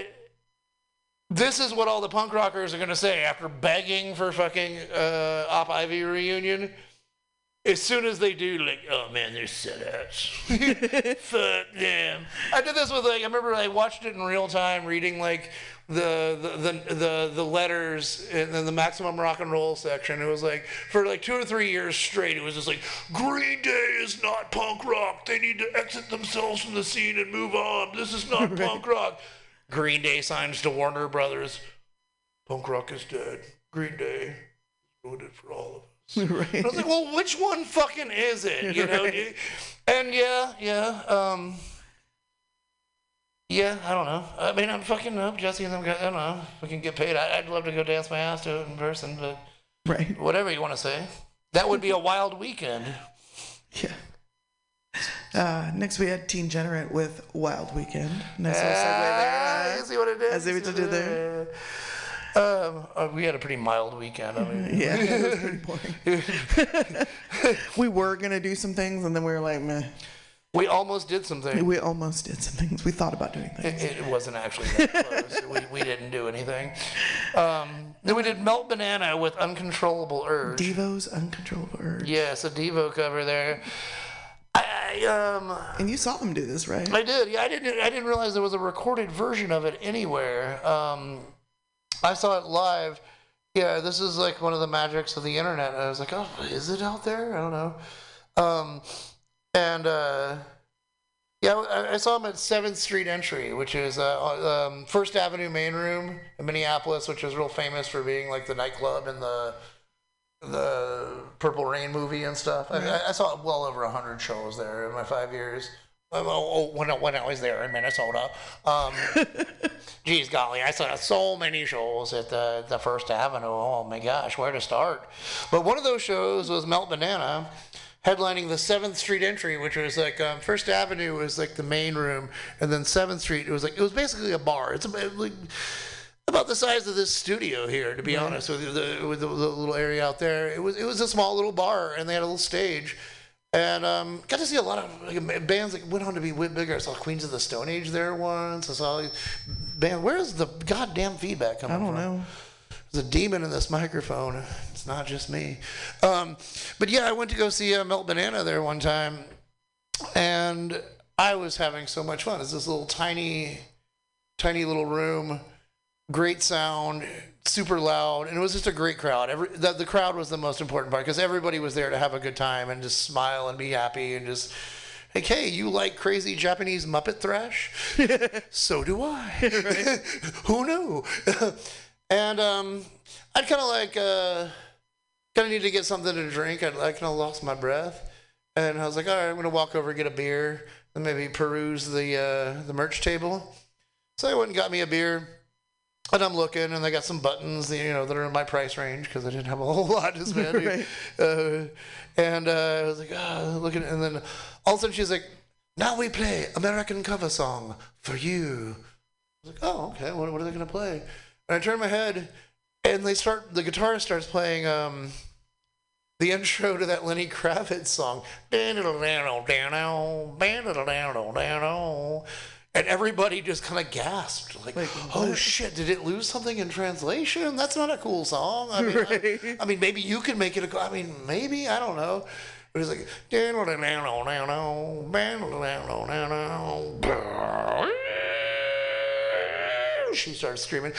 this is what all the punk rockers are gonna say after begging for fucking uh, Op Ivy reunion. As soon as they do, like, oh man, they're sellouts. <laughs> Fuck them. I did this with like I remember I watched it in real time, reading like the the the the, the letters in, in the maximum rock and roll section. It was like for like two or three years straight, it was just like Green Day is not punk rock. They need to exit themselves from the scene and move on. This is not <laughs> punk rock. Green Day signs to Warner Brothers. Punk rock is dead. Green Day ruined it for all of us. <laughs> right. I was like, well, which one fucking is it? You know? Right. And yeah, yeah, um, yeah, I don't know. I mean, I'm fucking up. Jesse and them guys, I don't know. If we can get paid. I, I'd love to go dance my ass to it in person, but Right. whatever you want to say. That would be a wild weekend. <laughs> Yeah. Uh, next, we had Teen Generate with Wild Weekend. Nice little segue there. Ah, uh, you see what it did? I see what you did there. Um, uh, we had a pretty mild weekend. I mean, Yeah, it was pretty <laughs> boring. <laughs> we were gonna do some things, and then we were like, meh. we almost did something. We almost did some things. We thought about doing things. It, it wasn't actually that close. we, we didn't do anything. Um, then we did Melt Banana with Uncontrollable Urge. Devo's Uncontrollable Urge. Yes, a Devo cover there. I, um, And you saw them do this, right? I did. Yeah, I didn't. I didn't realize there was a recorded version of it anywhere. Um, I saw it live. Yeah, this is like one of the magics of the internet. I was like, oh, is it out there? I don't know. Um, and uh, yeah, I, I saw him at Seventh Street Entry, which is uh, um, First Avenue Main Room in Minneapolis, which is real famous for being like the nightclub and the the Purple Rain movie and stuff. I, mean, I, saw well over hundred shows there in my five years. Oh, oh, when, I, when I was there in Minnesota. Um, <laughs> geez, golly, I saw so many shows at the, the First Avenue. Oh my gosh, where to start? But one of those shows was Melt Banana, headlining the Seventh Street entry, which was like um, First Avenue was like the main room, and then Seventh Street it was like it was basically a bar. It's about, like about the size of this studio here, to be Yeah. honest with you. The, with the, the little area out there, it was it was a small little bar, and they had a little stage. And um, got to see a lot of like, bands that went on to be way bigger. I saw Queens of the Stone Age there once. I saw band. Where's the goddamn feedback coming I don't from? know. There's a demon in this microphone. It's not just me. Um, but yeah, I went to go see uh, Melt Banana there one time, and I was having so much fun. It's this little tiny, tiny little room, great sound, super loud, and it was just a great crowd. Every the, the crowd was the most important part because everybody was there to have a good time and just smile and be happy and just. Like, hey, you like crazy Japanese Muppet thrash? <laughs> so do I. <laughs> <laughs> Who knew? and um, I'd kind of like uh, kind of need to get something to drink. I, I kind of lost my breath, and I was like, all right, I'm gonna walk over and get a beer, and maybe peruse the uh, the merch table. So I went and got me a beer, and I'm looking, and they got some buttons, that, you know, that are in my price range because I didn't have a whole <laughs> lot to spend. <laughs> Right. uh, and uh, I was like, ah, looking, and then all of a sudden she's like, now we play American cover song for you. I was like, oh, okay. What, what are they gonna play? And I turn my head, and they start. The guitarist starts playing um, the intro to that Lenny Kravitz song. <laughs> And everybody just kind of gasped, like, "Oh what? shit! Did it lose something in translation? That's not a cool song." I mean, I, <laughs> I mean, maybe you could make it a. I mean, maybe I don't know. But it's like, she starts screaming.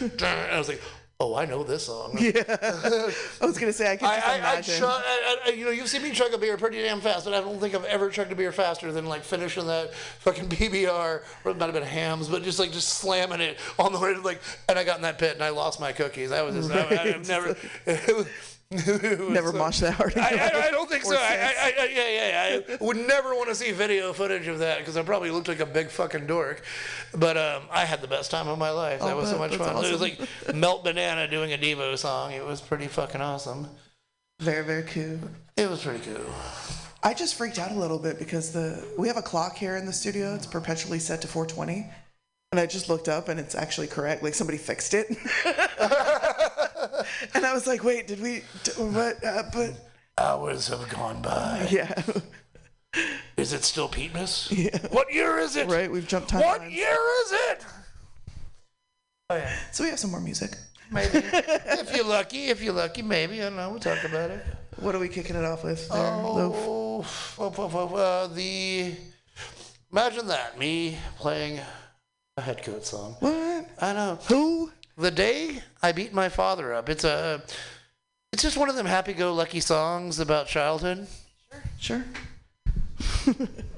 <laughs> I was like, oh, I know this song. <laughs> Yeah. <laughs> I was gonna say I can I, just I, I, imagine. chug, I, I, you know, you've seen me chug a beer pretty damn fast, but I don't think I've ever chugged a beer faster than like finishing that fucking <laughs> PBR, or it might have been Hamm's, but just like just slamming it on the way to like, and I got in that pit and I lost my cookies. I was just, I, I, have never, it was <laughs> Never so- that hard. I, I, I don't think so. I. I, I, yeah, yeah. I would never want to see video footage of that because I probably looked like a big fucking dork. But um, I had the best time of my life. That was so much fun. It was like <laughs> Melt Banana doing a Devo song. It was pretty fucking awesome. Very, very cool. It was pretty cool. I just freaked out a little bit because the we have a clock here in the studio. It's perpetually set to 420, and I just looked up and it's actually correct. Like somebody fixed it, <laughs> and I was like, "Wait, did we? d- What? Uh, but Hours have gone by. yeah, Is it still Petemas? yeah, What year is it? right. We've jumped time. What timelines. year is it? Oh yeah. So we have some more music. Maybe. <laughs> if you're lucky, if you're lucky, maybe. I don't know. We'll talk about it. What are we kicking it off with? There, Oh, f- f- f- f- uh, the imagine that me playing a headcoat song. What? I don't know. Who? The day I beat my father up. It's a. It's just one of them happy-go-lucky songs about childhood. Sure. The <laughs>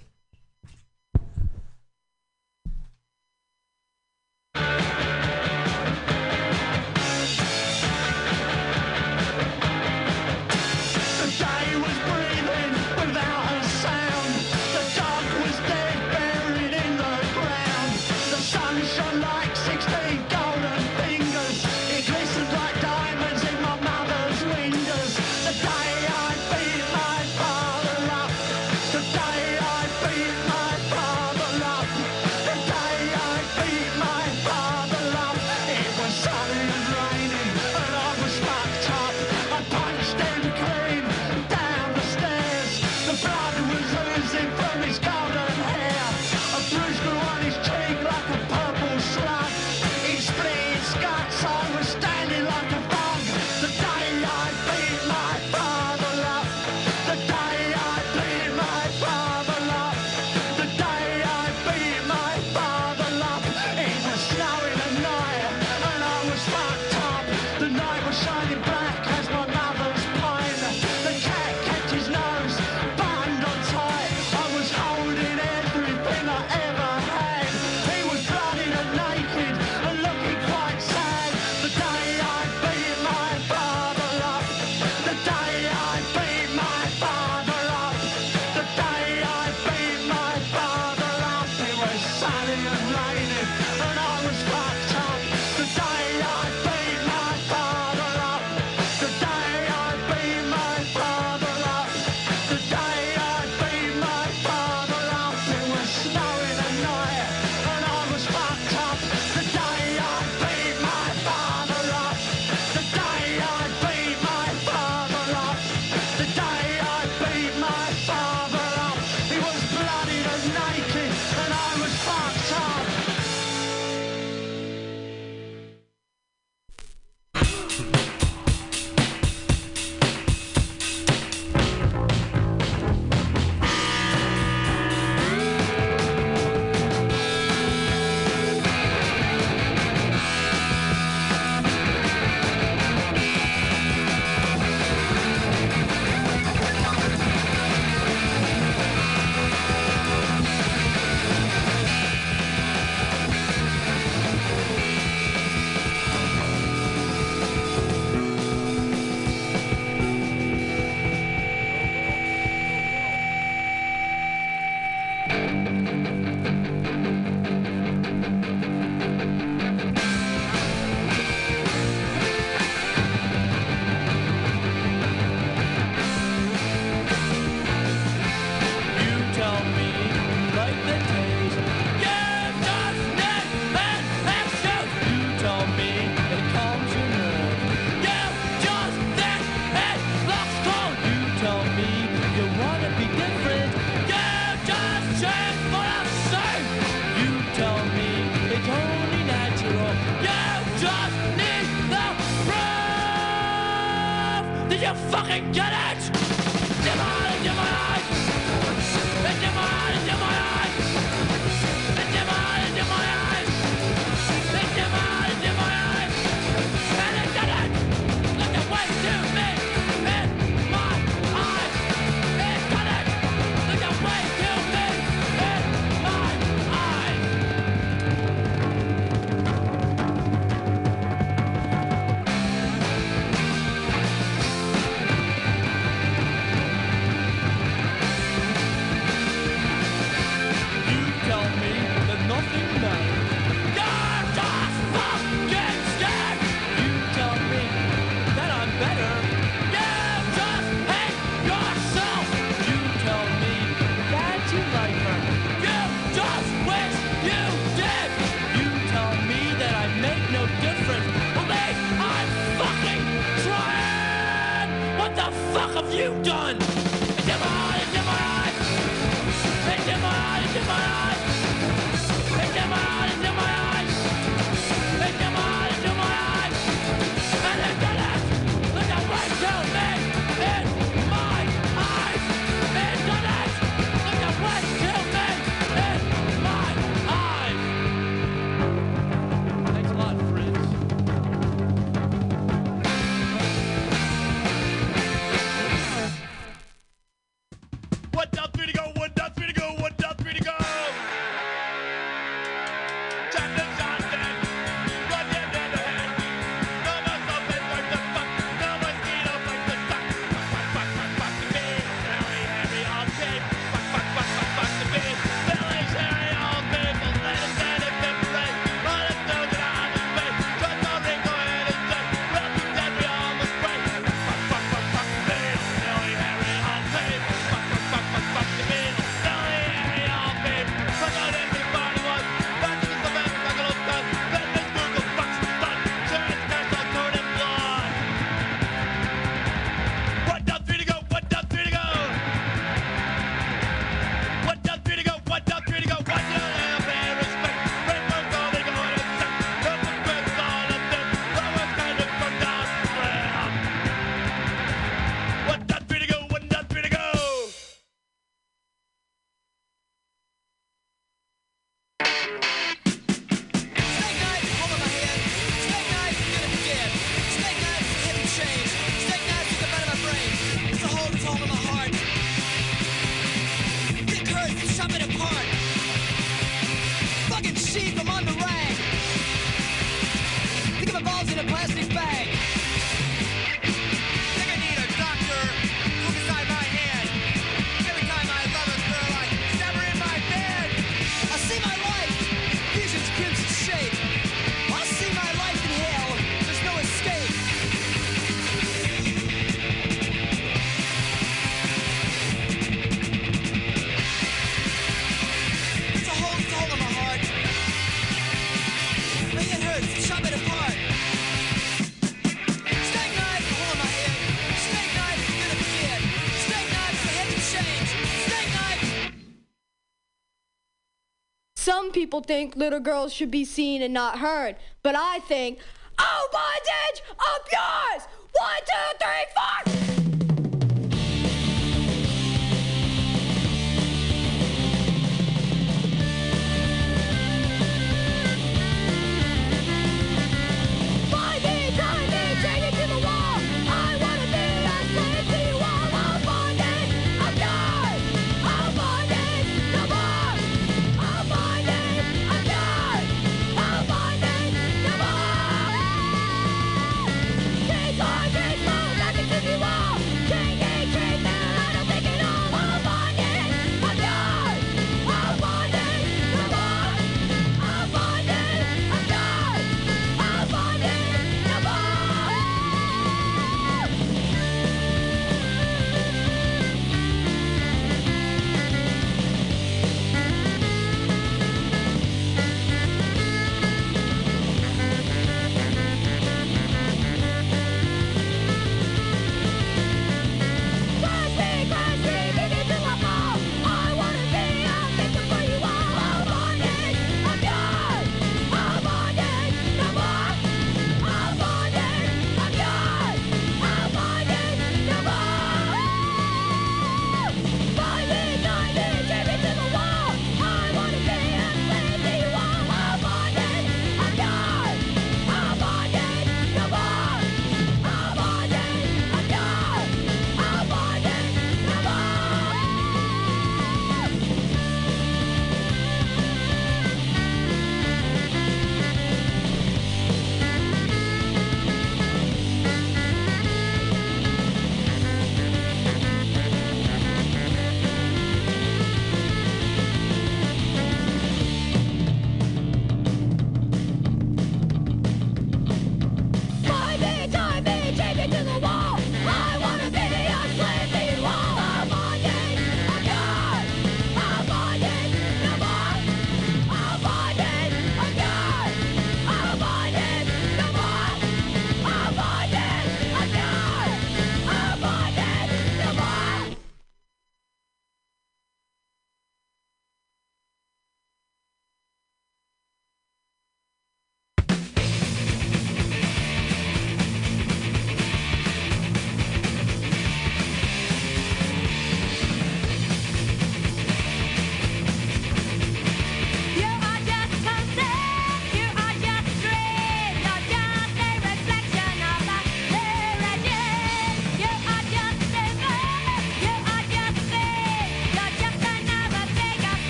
some people think little girls should be seen and not heard, but I think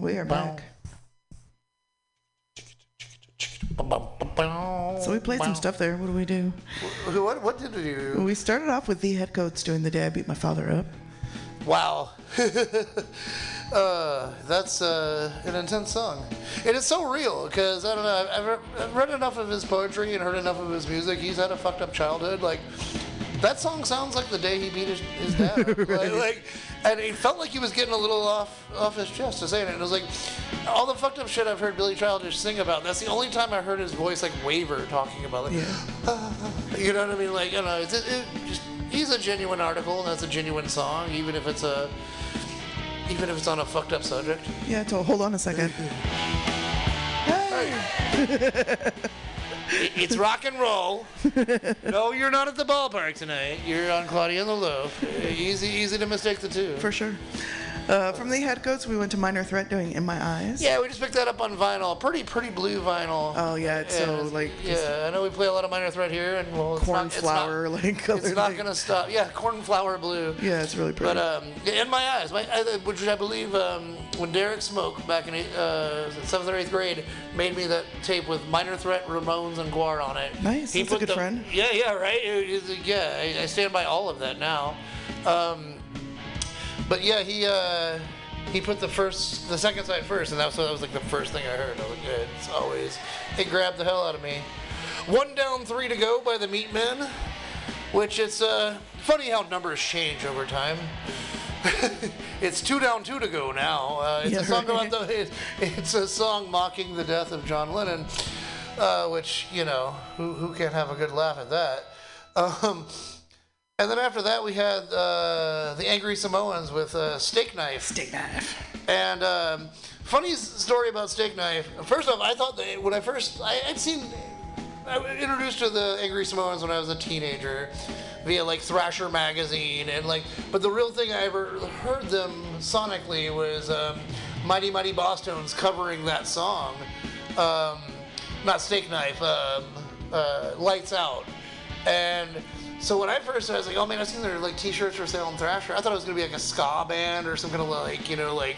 We are back. So we played some stuff there. What do we do? What, what did we do? We started off with the head headcoats doing the day I beat my father up. Wow. <laughs> uh, that's uh, an intense song. It is so real because I don't know. I've, I've I've read enough of his poetry and heard enough of his music. He's had a fucked up childhood. Like that song sounds like the day he beat his, his dad. <laughs> like, like, and it felt like he was getting a little off off his chest to saying it. And it was like all the fucked up shit I've heard Billy Childish sing about. That's the only time I heard his voice like waver talking about it. <laughs> You know what I mean? Like, you know, it's, it, it just, he's a genuine article, and that's a genuine song, even if it's a, even if it's on a fucked up subject. Yeah, so hold on a second. It- <laughs> <laughs> it's rock and roll. <laughs> no, you're not at the ballpark tonight. You're on Claudia and the Loaf. Easy, easy to mistake the two. For sure. Uh, from the headcoats, we went to Minor Threat doing In My Eyes. Yeah, we just picked that up on vinyl. Pretty, pretty blue vinyl. Oh, yeah, it's so, like, Yeah, I know we play a lot of minor threat here, and well, it's not, it's not, cornflower, <laughs> like, it's not gonna stop. Yeah, cornflower blue. Yeah, it's really pretty. But um, in my eyes, my, which I believe um, when Derek Smoke back in uh, seventh or eighth grade made me that tape with Minor Threat, Ramones, and GWAR on it. Nice, He that's a good the- friend. Yeah, yeah, right. It- it's- yeah, I, I stand by all of that now. Um, but yeah, he uh, he put the first, the second side first, and that was, that was like the first thing I heard. I was like, yeah, it's always it grabbed the hell out of me. One down, three to go by the Meatmen, which it's uh, funny how numbers change over time. <laughs> it's two down, two to go now. Uh, it's Yeah, a song right. about the. It's, it's a song mocking the death of John Lennon, uh, which you know who who can't have a good laugh at that. Um, and then after that, we had uh, the Angry Samoans with uh, Steak Knife. Steak Knife. And um, funny story about Steak Knife. First off, I thought that when I first I, I'd seen I was introduced to the Angry Samoans when I was a teenager via like Thrasher magazine and like but the real thing I ever heard them sonically was um, Mighty Mighty Bosstones covering that song. Um, not Steak Knife, um, uh, Lights Out. And so when I first, I was like, oh man, I've seen their like T-shirts for sale on Thrasher. I thought it was gonna be like a ska band or some kind of like, you know, like,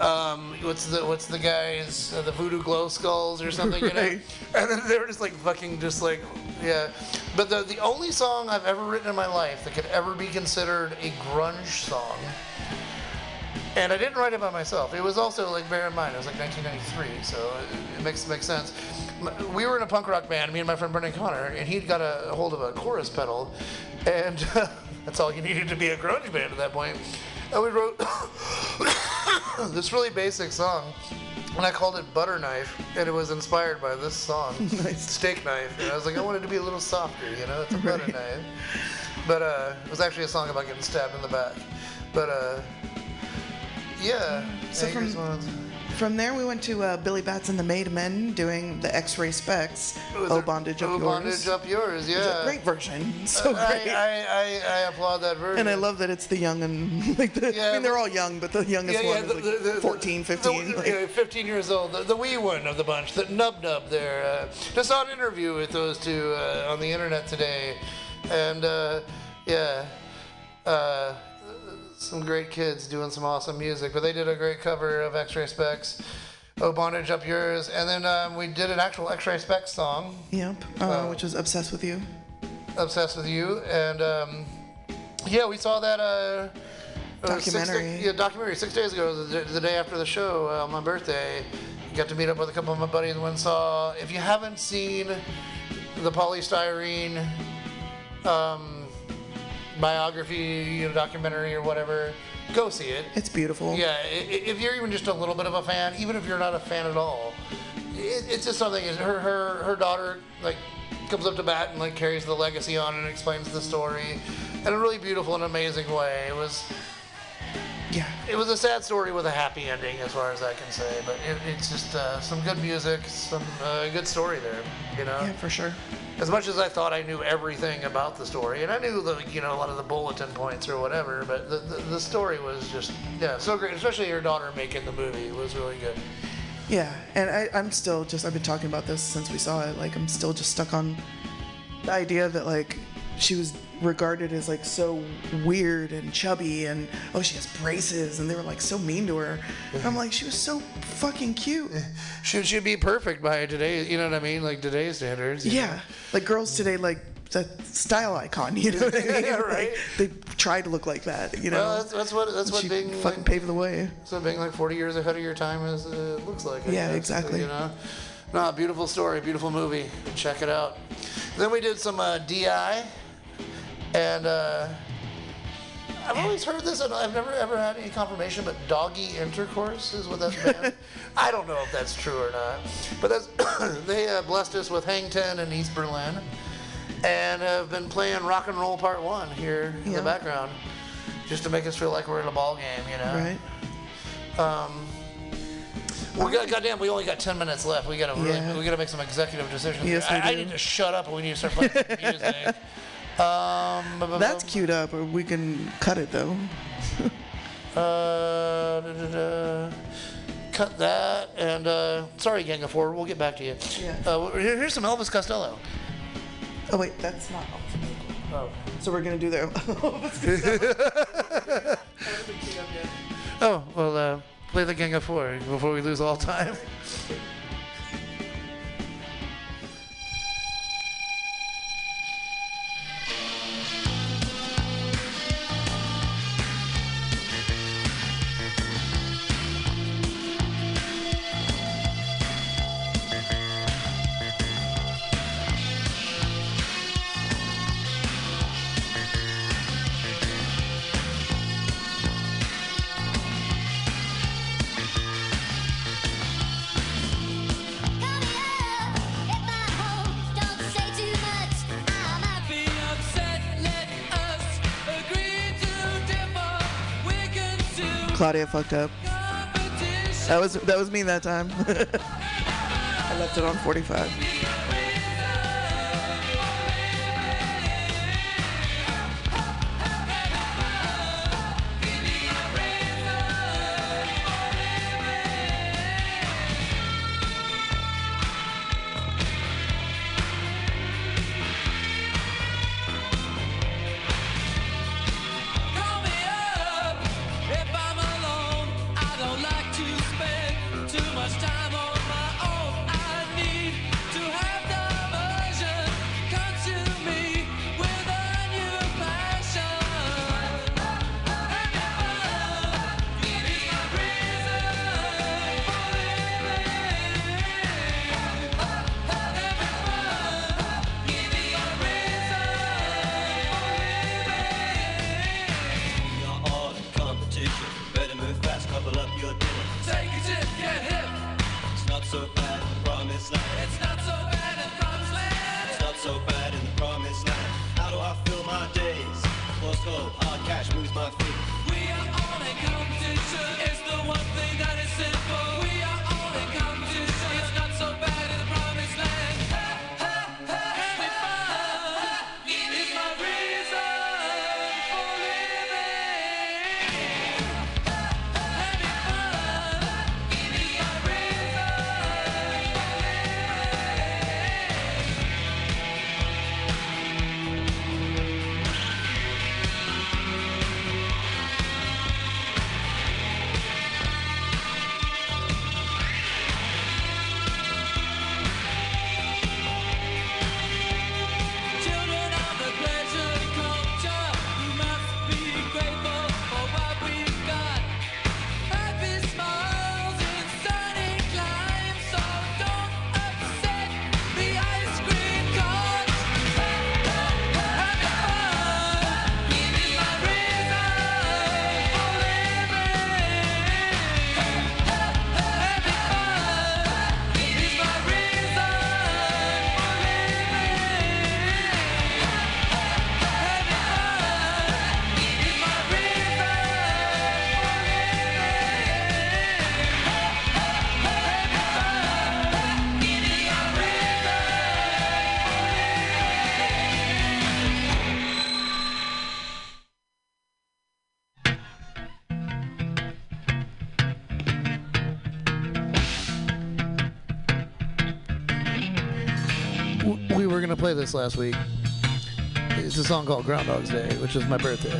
um, what's the what's the guys, uh, the Voodoo Glow Skulls or something, you know? <laughs> Right. And then they were just like fucking, just like, yeah. But the the only song I've ever written in my life that could ever be considered a grunge song. And I didn't write it by myself. It was also like bear in mind, it was like 1993, so it, it makes makes sense. We were in a punk rock band, me and my friend Brendan Connor, and he'd got a, hold of a chorus pedal, and <laughs> that's all you needed to be a grunge band at that point. And we wrote <coughs> this really basic song, and I called it Butter Knife, and it was inspired by this song, <laughs> Steak Knife. And I was like, I wanted to be a little softer, you know, it's a butter Right. knife. But uh, it was actually a song about getting stabbed in the back. But uh, yeah. So Angry from- Swans. From there, we went to uh, Billy Bats and the Made Men doing the X-Ray Spex. Oh, bondage up Yours. Oh. Bondage Up Yours, Which is a yeah. great version. <laughs> So great. I, I, I applaud that version. and I love that it's the young and <laughs> like the, I mean they're all young, but the youngest Yeah, yeah, one is like the- the- 14, 15. The, like- yeah, 15 years old, the, the wee one of the bunch, the nub nub there. Uh, just saw an interview with those two uh, on the internet today, and uh, yeah, uh, some great kids doing some awesome music. But they did a great cover of X-Ray Spex. Oh, bondage up yours, and then um, we did an actual X-Ray Spex song. Yep, uh, which was obsessed with you. Obsessed with you, and um, yeah, we saw that. Uh, uh, six Documentary. da- yeah, documentary six days ago, the, the day after the show, uh, on my birthday. Got to meet up with a couple of my buddies and saw. If you haven't seen the Poly Styrene um, biography, you know, documentary or whatever, go see it. It's beautiful. Yeah, if you're even just a little bit of a fan, even if you're not a fan at all, it's just something. Her her her daughter like comes up to bat and like carries the legacy on and explains the story in a really beautiful and amazing way. It was. Yeah. It was a sad story with a happy ending, as far as I can say. But it, it's just uh, some good music, some uh, good story there. You know. Yeah, for sure. As much as I thought I knew everything about the story, and I knew the you know a lot of the bulletin points or whatever, but the, the, the story was just yeah so great. Especially your daughter making the movie was really good. Yeah, and I, I'm still just, I've been talking about this since we saw it. Like, I'm still just stuck on the idea that, like, she was regarded as like so weird and chubby and oh she has braces and they were like so mean to her. And I'm like she was so fucking cute. <laughs> she should be perfect by today. You know what I mean? Like today's standards. you know? Yeah, like girls today like the style icon. You know what I mean? <laughs> Yeah, Like, right. they try to look like that. You know. Well, that's, that's what that's what she being fucking paved the way. so being like 40 years ahead of your time is uh, looks like. I Yeah, guess, exactly. You know, no, beautiful story, beautiful movie. Check it out. Then we did some uh, DI, and uh, I've always heard this, and I've never ever had any confirmation. But doggy intercourse is what that's. <laughs> I don't know if that's true or not, but that's <coughs> they uh, blessed us with Hang Ten in East Berlin, and have been playing Rock and Roll Part One here in the background, just to make us feel like we're in a ball game, you know. Right. Um, we got, goddamn, we only got 10 minutes left. We gotta really, Yeah. we gotta make some executive decisions. Yes, I, I need to shut up and we need to start playing <laughs> music. Um, That's queued up, or we can cut it though. <laughs> uh, da, da, da. cut that and uh, sorry, Gang of Four. We'll get back to you. Yeah. Uh, here- here's some Elvis Costello. Oh wait, that's not. Oh. So we're gonna do the. <laughs> <laughs> Oh well, uh, play the Gang of Four before we lose all time. Claudia fucked up. That was that was me that time. <laughs> I left it on 45. W- We were gonna play this last week, It's a song called Groundhog's Day, which is my birthday.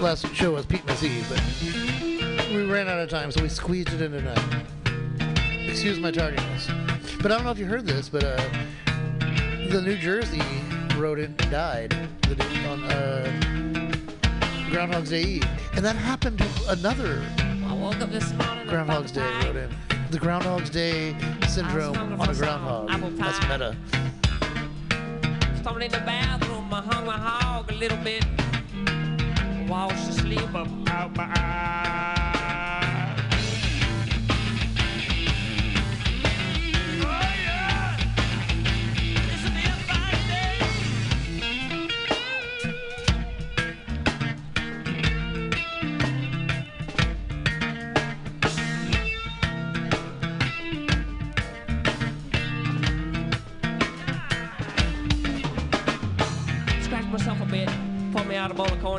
Last show was Pete Eve, but we ran out of time, so we squeezed it in tonight. Excuse my tardiness. But I don't know if you heard this, but uh, the New Jersey rodent died the, on uh, Groundhog's Day Eve. And that happened to another I woke up this morning. Groundhog's Day rodent. The Groundhog's Day syndrome on a groundhog. That's meta. Stumbled in the bathroom, I hung my hog a little bit. Washed the sleep up out my eye.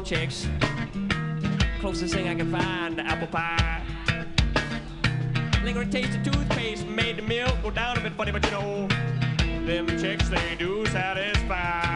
Chicks. Closest thing I can find, apple pie. Lingering taste of toothpaste made the milk go down a bit funny, but you know, them chicks they do satisfy.